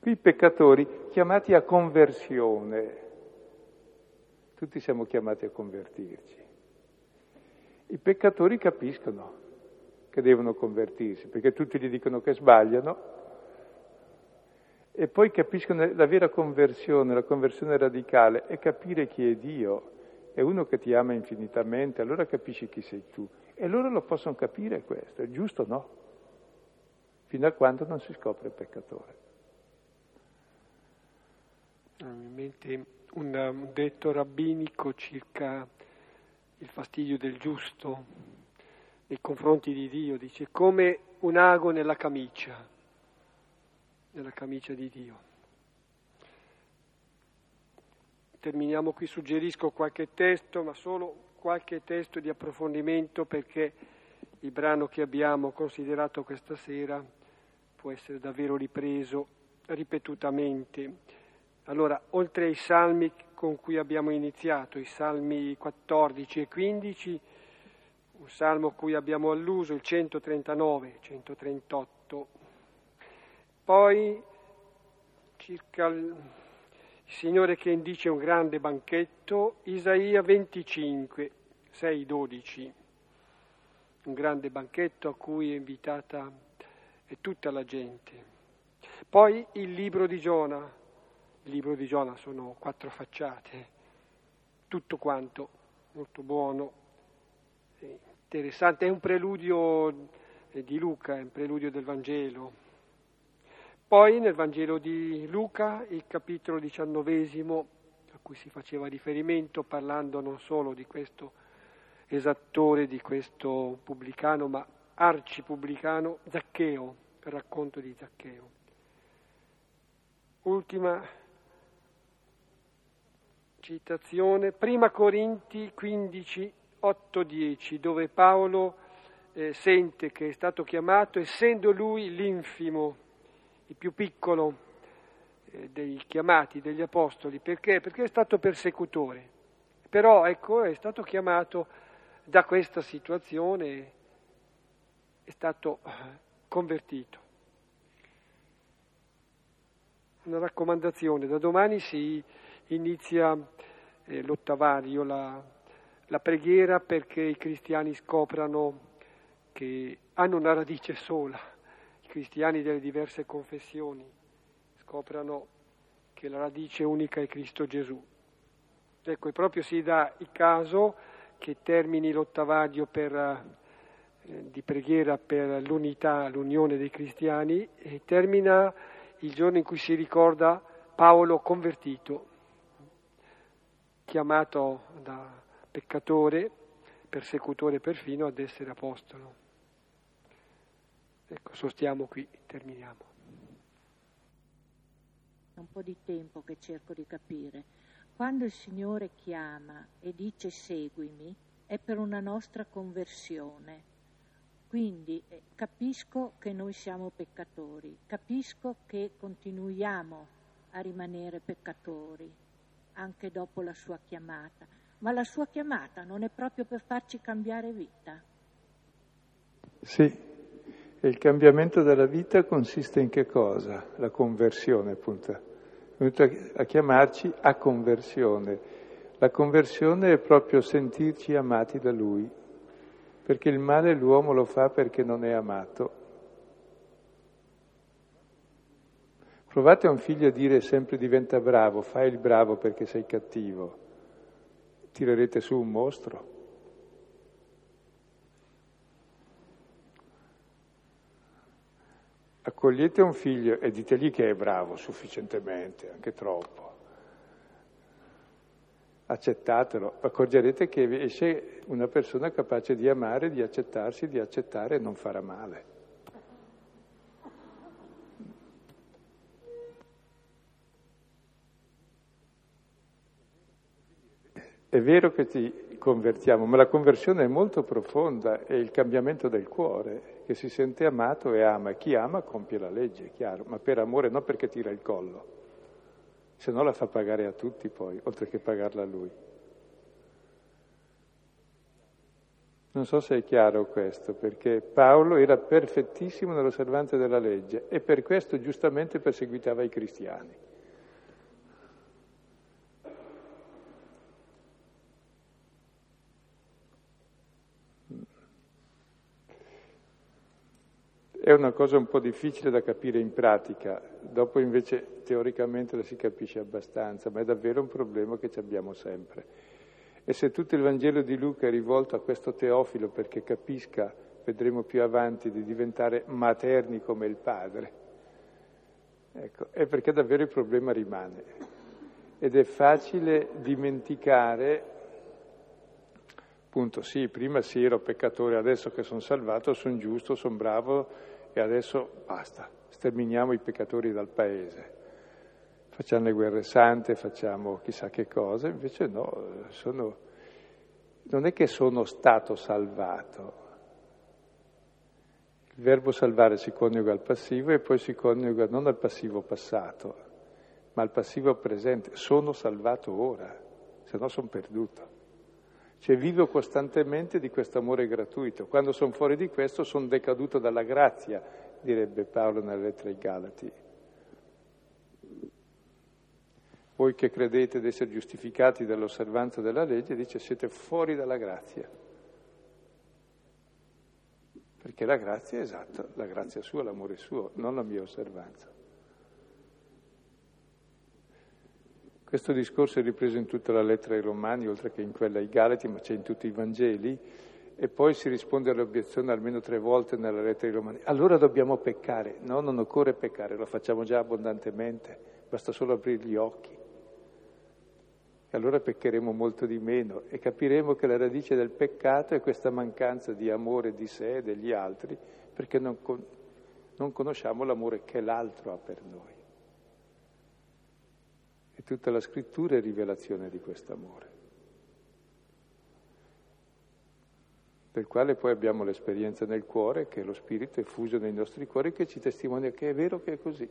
Qui i peccatori chiamati a conversione, tutti siamo chiamati a convertirci. I peccatori capiscono che devono convertirsi, perché tutti gli dicono che sbagliano, e poi capiscono la vera conversione, la conversione radicale, è capire chi è Dio, è uno che ti ama infinitamente, allora capisci chi sei tu. E loro lo possono capire questo, è giusto o no? Fino a quando non si scopre peccatore. Mi in mente un detto rabbinico circa il fastidio del giusto nei confronti di Dio, dice come un ago nella camicia, nella camicia di Dio. Terminiamo qui, suggerisco qualche testo, ma solo qualche testo di approfondimento perché il brano che abbiamo considerato questa sera può essere davvero ripreso ripetutamente. Allora, oltre ai salmi con cui abbiamo iniziato, i salmi 14 e 15, un salmo cui abbiamo alluso, il 139, 138. Poi circa il Signore che indice un grande banchetto, Isaia 25, 6, 12. Un grande banchetto a cui è invitata tutta la gente. Poi il libro di Giona, il libro di Giona sono quattro facciate, tutto quanto molto buono, interessante, è un preludio eh, di Luca, è un preludio del Vangelo. Poi nel Vangelo di Luca, il capitolo diciannovesimo, a cui si faceva riferimento parlando non solo di questo esattore, di questo pubblicano, ma arcipubblicano, Zaccheo, il racconto di Zaccheo. Ultima citazione, Prima Corinti 15, 8-10, dove Paolo eh, sente che è stato chiamato, essendo lui l'infimo, il più piccolo eh, dei chiamati, degli apostoli, perché? Perché è stato persecutore. Però ecco, è stato chiamato da questa situazione, è stato eh, convertito. Una raccomandazione, da domani si inizia eh, l'ottavario, la, la preghiera perché i cristiani scoprano che hanno una radice sola, cristiani delle diverse confessioni scoprano che la radice unica è Cristo Gesù. Ecco, e proprio si dà il caso che termini l'ottavario per, eh, di preghiera per l'unità, l'unione dei cristiani e termina il giorno in cui si ricorda Paolo convertito chiamato da peccatore, persecutore perfino, ad essere apostolo. Ecco, sostiamo qui, terminiamo. È un po' di tempo che cerco di capire. Quando il Signore chiama e dice seguimi, è per una nostra conversione. Quindi eh, capisco che noi siamo peccatori, capisco che continuiamo a rimanere peccatori, anche dopo la sua chiamata, ma la sua chiamata non è proprio per farci cambiare vita. Sì, E il cambiamento della vita consiste in che cosa? La conversione, appunto. È venuto a chiamarci a conversione. La conversione è proprio sentirci amati da Lui, perché il male l'uomo lo fa perché non è amato. Provate a un figlio a dire sempre diventa bravo, fai il bravo perché sei cattivo. Tirerete su un mostro. Accogliete un figlio e ditegli che è bravo sufficientemente, anche troppo. Accettatelo, accorgerete che esce una persona capace di amare, di accettarsi, di accettare e non farà male. È vero che ti convertiamo, ma la conversione è molto profonda, è il cambiamento del cuore, che si sente amato e ama. Chi ama compie la legge, è chiaro, ma per amore, non perché tira il collo, se no la fa pagare a tutti poi, oltre che pagarla a lui. Non so se è chiaro questo, perché Paolo era perfettissimo nell'osservanza della legge e per questo giustamente perseguitava i cristiani. È una cosa un po' difficile da capire in pratica, dopo invece teoricamente la si capisce abbastanza, ma è davvero un problema che abbiamo sempre. E se tutto il Vangelo di Luca è rivolto a questo Teofilo perché capisca, vedremo più avanti, di diventare materni come il padre, ecco, è perché davvero il problema rimane. Ed è facile dimenticare appunto sì, prima sì ero peccatore, adesso che sono salvato sono giusto, sono bravo, e adesso basta, sterminiamo i peccatori dal paese. Facciamo le guerre sante, facciamo chissà che cosa, invece no, sono, non è che sono stato salvato. Il verbo salvare si coniuga al passivo e poi si coniuga non al passivo passato, ma al passivo presente. Sono salvato ora, se no sono perduto. Cioè vivo costantemente di questo amore gratuito. Quando sono fuori di questo sono decaduto dalla grazia, direbbe Paolo nella lettera ai Galati. Voi che credete di essere giustificati dall'osservanza della legge, dice siete fuori dalla grazia. Perché la grazia è esatta, la grazia sua, l'amore suo, non la mia osservanza. Questo discorso è ripreso in tutta la lettera ai Romani, oltre che in quella ai Galati, ma c'è in tutti i Vangeli, e poi si risponde all'obiezione almeno tre volte nella lettera ai Romani. Allora dobbiamo peccare. No, non occorre peccare, lo facciamo già abbondantemente, basta solo aprire gli occhi. E allora peccheremo molto di meno e capiremo che la radice del peccato è questa mancanza di amore di sé e degli altri, perché non, con- non conosciamo l'amore che l'altro ha per noi. Tutta la scrittura è rivelazione di questo amore, del quale poi abbiamo l'esperienza nel cuore, che lo Spirito è fuso nei nostri cuori, che ci testimonia che è vero che è così.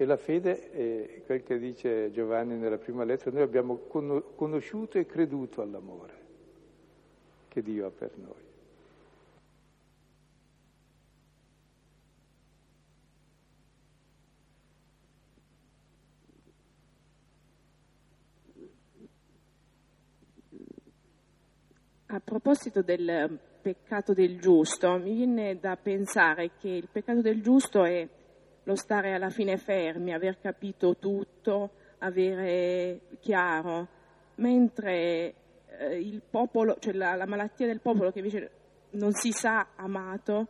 E la fede è quel che dice Giovanni nella prima lettera, noi abbiamo conosciuto e creduto all'amore che Dio ha per noi. A proposito del peccato del giusto, mi viene da pensare che il peccato del giusto è lo stare alla fine fermi, aver capito tutto, avere chiaro, mentre eh, il popolo, cioè la, la malattia del popolo che invece non si sa amato,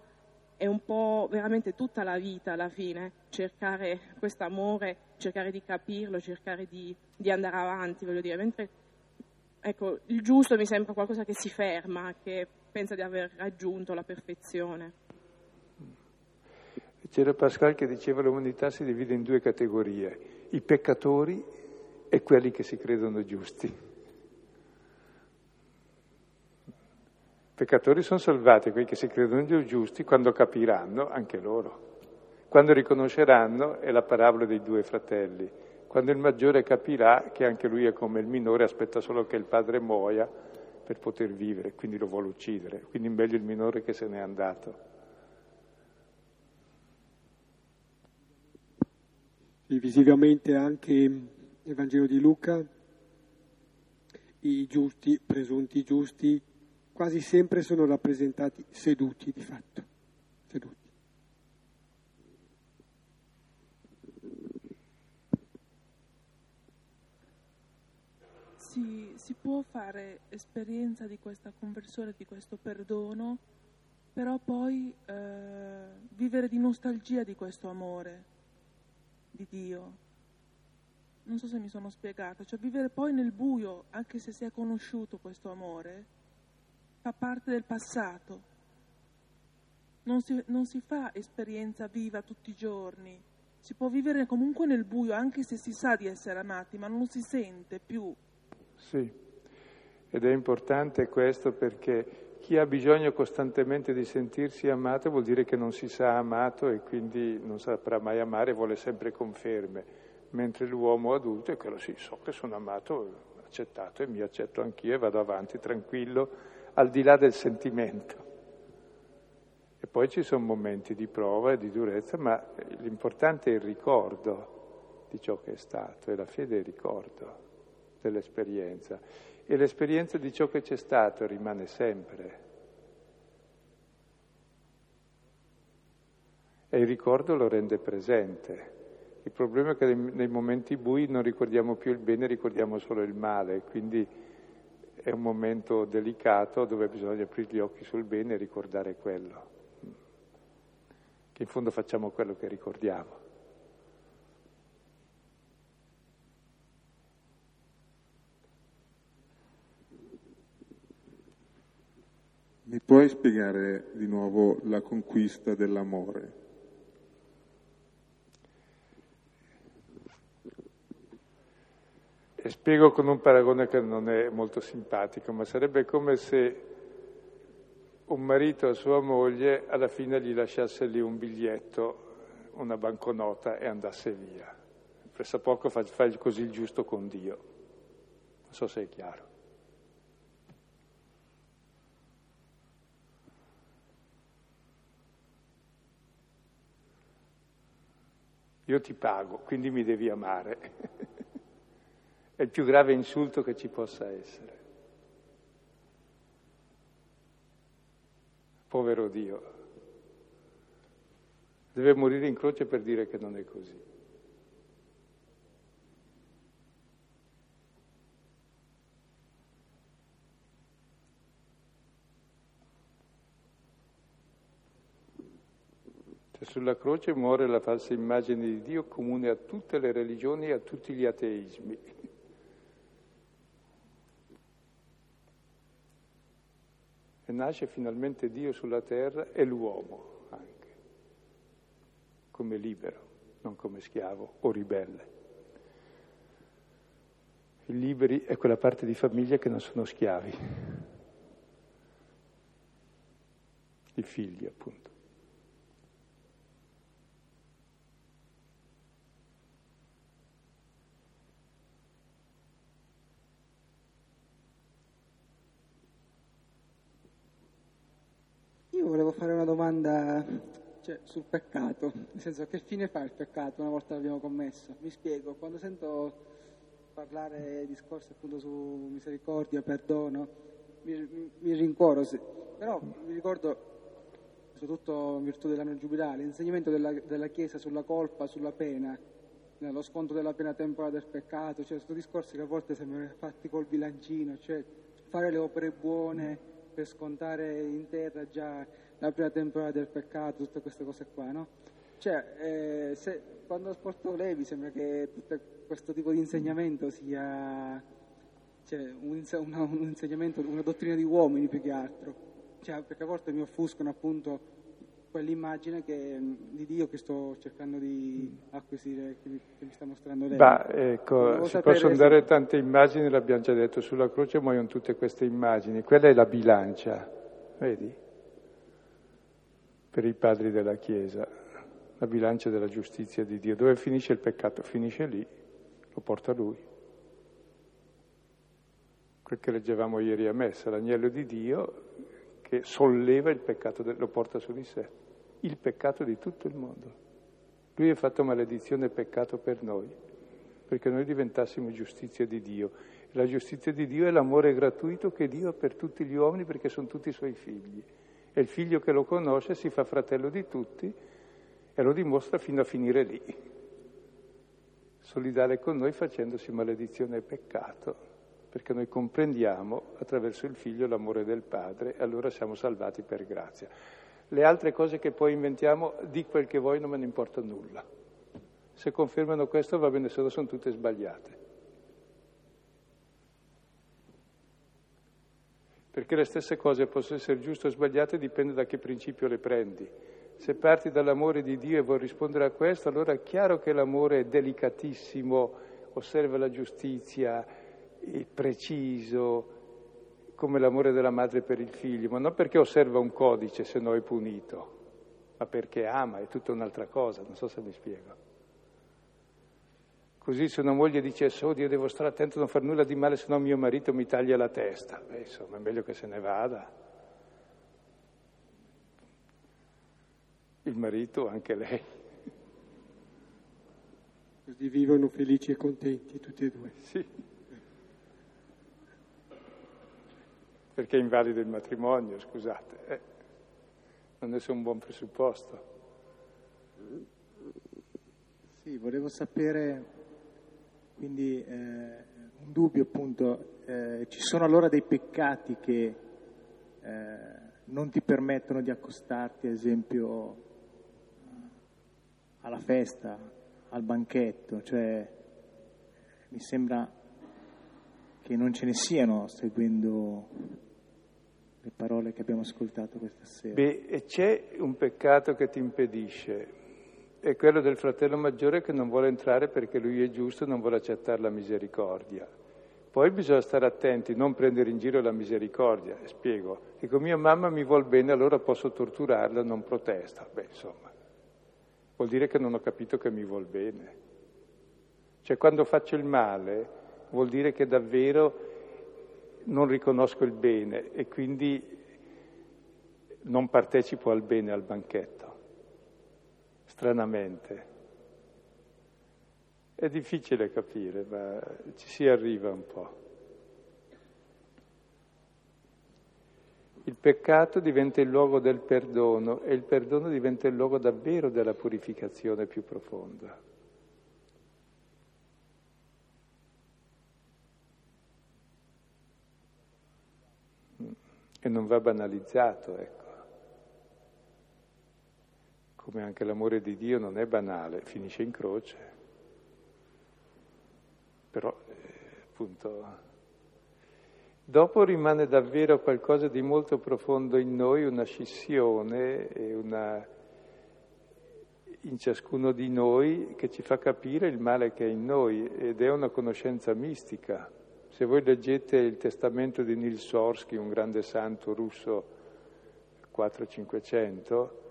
è un po' veramente tutta la vita alla fine, cercare questo amore, cercare di capirlo, cercare di, di andare avanti, voglio dire, mentre Ecco, il giusto mi sembra qualcosa che si ferma, che pensa di aver raggiunto la perfezione. C'era Pascal che diceva che l'umanità si divide in due categorie, i peccatori e quelli che si credono giusti. I peccatori sono salvati, quelli che si credono giusti, quando capiranno, anche loro. Quando riconosceranno, è la parabola dei due fratelli, quando il maggiore capirà che anche lui è come il minore, aspetta solo che il padre muoia per poter vivere, quindi lo vuole uccidere, quindi meglio il minore che se n'è andato. E visivamente anche nel Vangelo di Luca i giusti, presunti giusti, quasi sempre sono rappresentati seduti di fatto, seduti. Si, si può fare esperienza di questa conversione, di questo perdono, però poi eh, vivere di nostalgia di questo amore di Dio non so se mi sono spiegata, cioè vivere poi nel buio, anche se si è conosciuto questo amore, fa parte del passato. Non si, non si fa esperienza viva tutti i giorni, si può vivere comunque nel buio, anche se si sa di essere amati, ma non si sente più. Sì, ed è importante questo perché chi ha bisogno costantemente di sentirsi amato vuol dire che non si sa amato e quindi non saprà mai amare, vuole sempre conferme. Mentre l'uomo adulto è quello sì, so che sono amato, accettato e mi accetto anch'io e vado avanti tranquillo, al di là del sentimento. E poi ci sono momenti di prova e di durezza, ma l'importante è il ricordo di ciò che è stato, e la fede è il ricordo dell'esperienza. E l'esperienza di ciò che c'è stato rimane sempre. E il ricordo lo rende presente. Il problema è che nei momenti bui non ricordiamo più il bene, ricordiamo solo il male, quindi è un momento delicato dove bisogna aprire gli occhi sul bene e ricordare quello, che in fondo facciamo quello che ricordiamo. Mi puoi spiegare di nuovo la conquista dell'amore? E spiego con un paragone che non è molto simpatico, ma sarebbe come se un marito a sua moglie alla fine gli lasciasse lì un biglietto, una banconota e andasse via. Pressa poco fa, fa così il giusto con Dio. Non so se è chiaro. Io ti pago, quindi mi devi amare. È il più grave insulto che ci possa essere. Povero Dio. Deve morire in croce per dire che non è così. Cioè, sulla croce muore la falsa immagine di Dio comune a tutte le religioni e a tutti gli ateismi. e nasce finalmente Dio sulla terra e l'uomo anche, come libero, non come schiavo o ribelle. I liberi è quella parte di famiglia che non sono schiavi, i figli appunto. volevo fare una domanda cioè, sul peccato, nel senso che fine fa il peccato una volta l'abbiamo commesso? Mi spiego, quando sento parlare discorsi appunto su misericordia, perdono, mi, mi, rincuoro, però mi ricordo, soprattutto in virtù dell'anno giubilare, l'insegnamento della, della Chiesa sulla colpa, sulla pena, nello sconto della pena temporale del peccato, cioè sono discorsi che a volte sembrano fatti col bilancino, cioè fare le opere buone per scontare in terra già la prima temporada del peccato, tutte queste cose qua, no? Cioè, eh, se, quando lei mi sembra che tutto questo tipo di insegnamento sia cioè, un, una, un, insegnamento, una dottrina di uomini più che altro, cioè, perché a volte mi offuscano appunto quell'immagine che, di Dio che sto cercando di acquisire, che mi, che mi sta mostrando lei. Bah, ecco, si possono se... dare tante immagini, l'abbiamo già detto, sulla croce muoiono tutte queste immagini, quella è la bilancia, vedi? Per i padri della Chiesa, la bilancia della giustizia di Dio. Dove finisce il peccato? Finisce lì, lo porta lui. quel che leggevamo ieri a messa, l'agnello di Dio che solleva il peccato, lo porta su di sé, il peccato di tutto il mondo. Lui è fatto maledizione e peccato per noi, perché noi diventassimo giustizia di Dio. La giustizia di Dio è l'amore gratuito che Dio ha per tutti gli uomini perché sono tutti i suoi figli. E il figlio che lo conosce si fa fratello di tutti e lo dimostra fino a finire lì, solidale con noi facendosi maledizione e peccato perché noi comprendiamo attraverso il figlio l'amore del padre e allora siamo salvati per grazia. Le altre cose che poi inventiamo, di quel che vuoi, non me ne importa nulla. Se confermano questo va bene, se no sono tutte sbagliate. Perché le stesse cose possono essere giuste o sbagliate, dipende da che principio le prendi. Se parti dall'amore di Dio e vuoi rispondere a questo, allora è chiaro che l'amore è delicatissimo, osserva la giustizia, preciso, come l'amore della madre per il figlio, ma non perché osserva un codice se no è punito, ma perché ama, è tutta un'altra cosa, non so se mi spiego. Così se una moglie dice, oh Dio devo stare attento a non fare nulla di male, se no mio marito mi taglia la testa, beh insomma è meglio che se ne vada. Il marito, anche lei. Così vivono felici e contenti tutti e due. Sì. perché è invalido il matrimonio, scusate. Eh, non è un buon presupposto. Sì, volevo sapere, quindi eh, un dubbio appunto, eh, ci sono allora dei peccati che eh, non ti permettono di accostarti, ad esempio, alla festa, al banchetto, cioè mi sembra che non ce ne siano seguendo le parole che abbiamo ascoltato questa sera. Beh, c'è un peccato che ti impedisce, è quello del fratello maggiore che non vuole entrare perché lui è giusto e non vuole accettare la misericordia. Poi bisogna stare attenti, non prendere in giro la misericordia. Spiego, dico mia mamma mi vuol bene, allora posso torturarla, non protesta. Beh, insomma, vuol dire che non ho capito che mi vuol bene. Cioè quando faccio il male vuol dire che davvero non riconosco il bene e quindi non partecipo al bene al banchetto, stranamente. È difficile capire, ma ci si arriva un po'. Il peccato diventa il luogo del perdono e il perdono diventa il luogo davvero della purificazione più profonda. e non va banalizzato, ecco. Come anche l'amore di Dio non è banale, finisce in croce. Però, eh, appunto, dopo rimane davvero qualcosa di molto profondo in noi, una scissione una in ciascuno di noi che ci fa capire il male che è in noi ed è una conoscenza mistica. Se voi leggete il testamento di Nils Sorsky, un grande santo russo 4-500,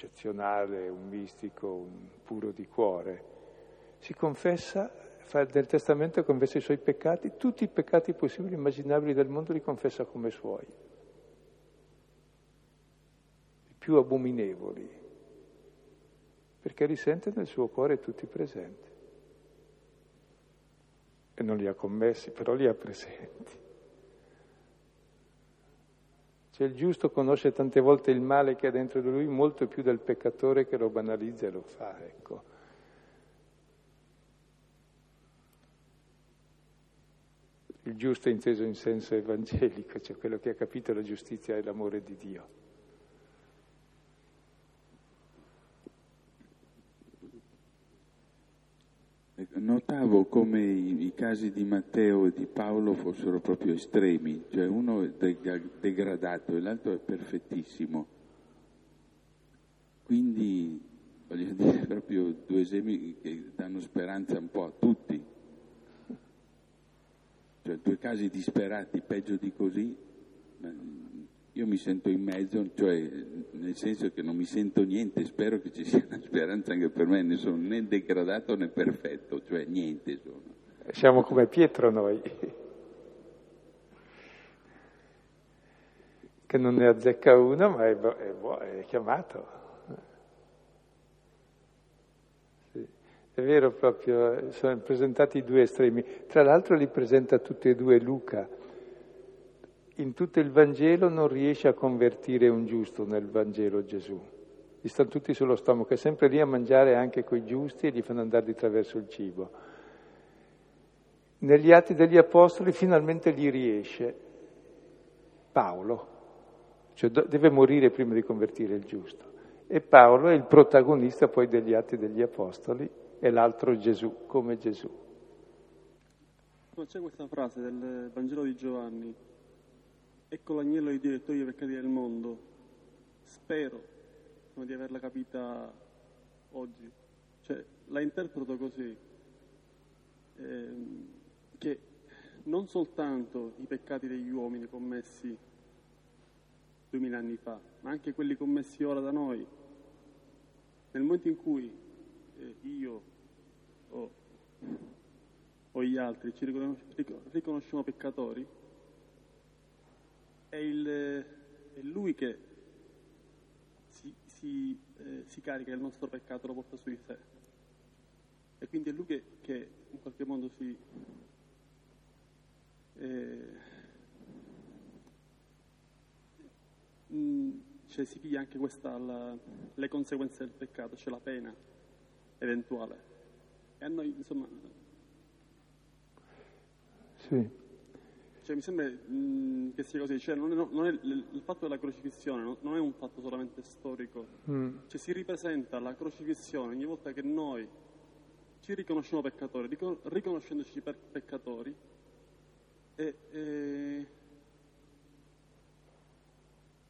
eccezionale, un mistico, un puro di cuore, si confessa, fa del testamento confessa i suoi peccati, tutti i peccati possibili e immaginabili del mondo li confessa come suoi, i più abominevoli, perché risente nel suo cuore tutti presenti. E non li ha commessi, però li ha presenti. Cioè il giusto conosce tante volte il male che ha dentro di lui molto più del peccatore che lo banalizza e lo fa, ecco. Il giusto è inteso in senso evangelico, cioè quello che ha capito la giustizia e l'amore di Dio. Notavo come i, i, casi di Matteo e di Paolo fossero proprio estremi, cioè uno è degradato e l'altro è perfettissimo. Quindi, voglio dire, proprio due esempi che danno speranza un po' a tutti. Cioè, due casi disperati, peggio di così, io mi sento in mezzo, cioè nel senso che non mi sento niente, spero che ci sia una speranza anche per me, ne sono né degradato né perfetto, cioè niente sono. Siamo come Pietro noi, che non ne azzecca una, ma è, è, è chiamato. È vero proprio, sono presentati i due estremi. Tra l'altro li presenta tutti e due Luca. In tutto il Vangelo non riesce a convertire un giusto nel Vangelo Gesù. Gli stanno tutti sullo stomaco, è sempre lì a mangiare anche coi giusti e gli fanno andare di traverso il cibo. Negli atti degli Apostoli finalmente gli riesce Paolo, cioè deve morire prima di convertire il giusto. E Paolo è il protagonista poi degli atti degli Apostoli e l'altro Gesù, come Gesù. C'è questa frase del Vangelo di Giovanni, ecco l'agnello di Dio che toglie i peccati del mondo, spero di averla capita oggi, cioè la interpreto così, ehm, che non soltanto i peccati degli uomini commessi duemila anni fa, ma anche quelli commessi ora da noi. Nel momento in cui eh, io o, o, gli altri ci riconosciamo peccatori, è, il, è Lui che si, si, eh, si, carica il nostro peccato, lo porta su di sé. E quindi è Lui che, che in qualche modo si... Eh, Mm, cioè, si piglia anche questa, la, le conseguenze del peccato, cioè la pena eventuale. E a noi, insomma... Sì. Cioè, mi sembra mh, che sia così, cioè, non è, non è, il fatto della crocifissione non è un fatto solamente storico, mm. cioè, si ripresenta la crocifissione ogni volta che noi ci riconosciamo peccatori, riconoscendoci per peccatori, e, e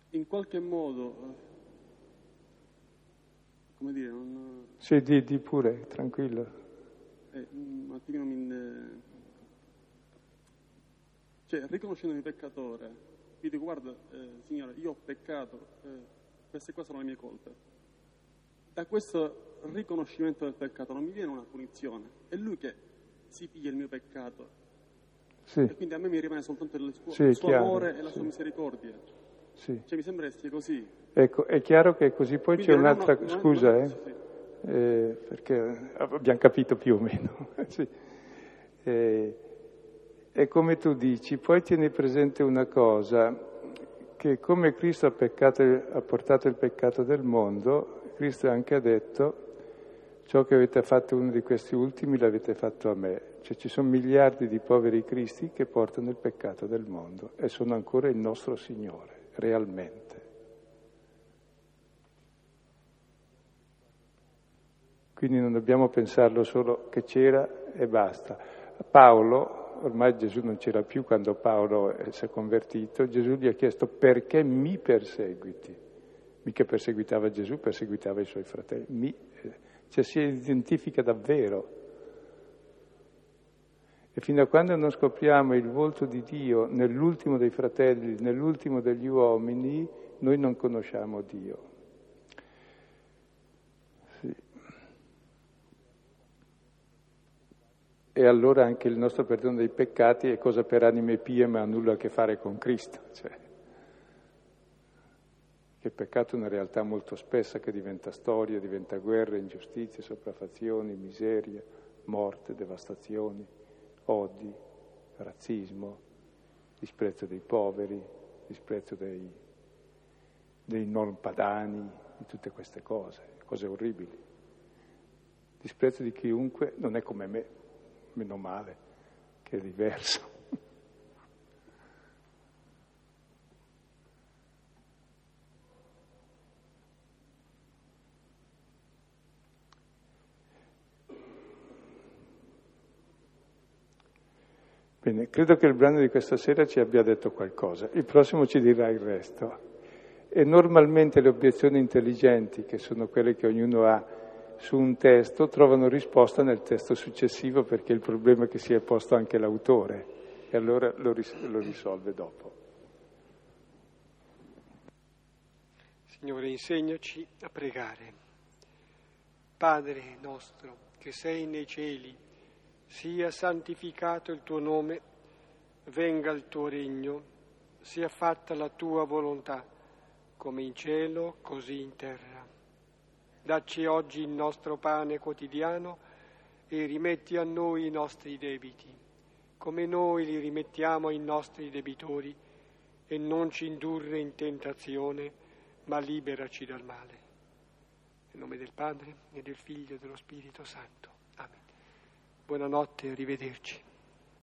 in qualche modo, eh, come dire, non... Sì, di, di pure, tranquillo. Eh, un attimino mi... Cioè, riconoscendomi peccatore, vi dico, guarda, eh, Signore, io ho peccato, eh, queste qua sono le mie colpe. Da questo riconoscimento del peccato non mi viene una punizione, è Lui che si piglia il mio peccato. Sì. E quindi a me mi rimane soltanto il suo, sì, il suo chiaro, amore e la sì. sua misericordia. Sì. Cioè mi sembra che sia così. Ecco, è chiaro che così poi Quindi c'è un'altra... una- Scusa, è- eh, eh, perché abbiamo capito più o meno. Sì. Eh, è come tu dici, poi tieni presente una cosa, che come Cristo ha, peccato- ha portato il peccato del mondo, Cristo anche ha detto, ciò che avete fatto a uno di questi ultimi l'avete fatto a me. Cioè ci sono miliardi di poveri cristi che portano il peccato del mondo e sono ancora il nostro Signore, realmente. Quindi non dobbiamo pensarlo solo che c'era e basta. Paolo, ormai Gesù non c'era più quando Paolo eh, si è convertito, Gesù gli ha chiesto perché mi perseguiti. Mica perseguitava Gesù, perseguitava i suoi fratelli. Mi, eh, cioè si identifica davvero. E fino a quando non scopriamo il volto di Dio nell'ultimo dei fratelli, nell'ultimo degli uomini, noi non conosciamo Dio. E allora anche il nostro perdono dei peccati è cosa per anime pie ma ha nulla a che fare con Cristo. Cioè, il peccato è una realtà molto spessa che diventa storia, diventa guerra, ingiustizie, sopraffazioni, miseria, morte, devastazioni, odi, razzismo, disprezzo dei poveri, disprezzo dei, dei non padani, di tutte queste cose, cose orribili. Disprezzo di chiunque non è come me, meno male, che è diverso. Bene, credo che il brano di questa sera ci abbia detto qualcosa, il prossimo ci dirà il resto. E normalmente le obiezioni intelligenti, che sono quelle che ognuno ha su un testo, trovano risposta nel testo successivo perché il problema è che si è posto anche l'autore e allora lo, ris- lo risolve dopo. Signore, insegnaci a pregare. Padre nostro, che sei nei cieli, sia santificato il tuo nome, venga il tuo regno, sia fatta la tua volontà, come in cielo, così in terra. Dacci oggi il nostro pane quotidiano e rimetti a noi i nostri debiti, come noi li rimettiamo ai nostri debitori, e non ci indurre in tentazione, ma liberaci dal male. Nel nome del Padre e del Figlio e dello Spirito Santo. Amen. Buonanotte e arrivederci.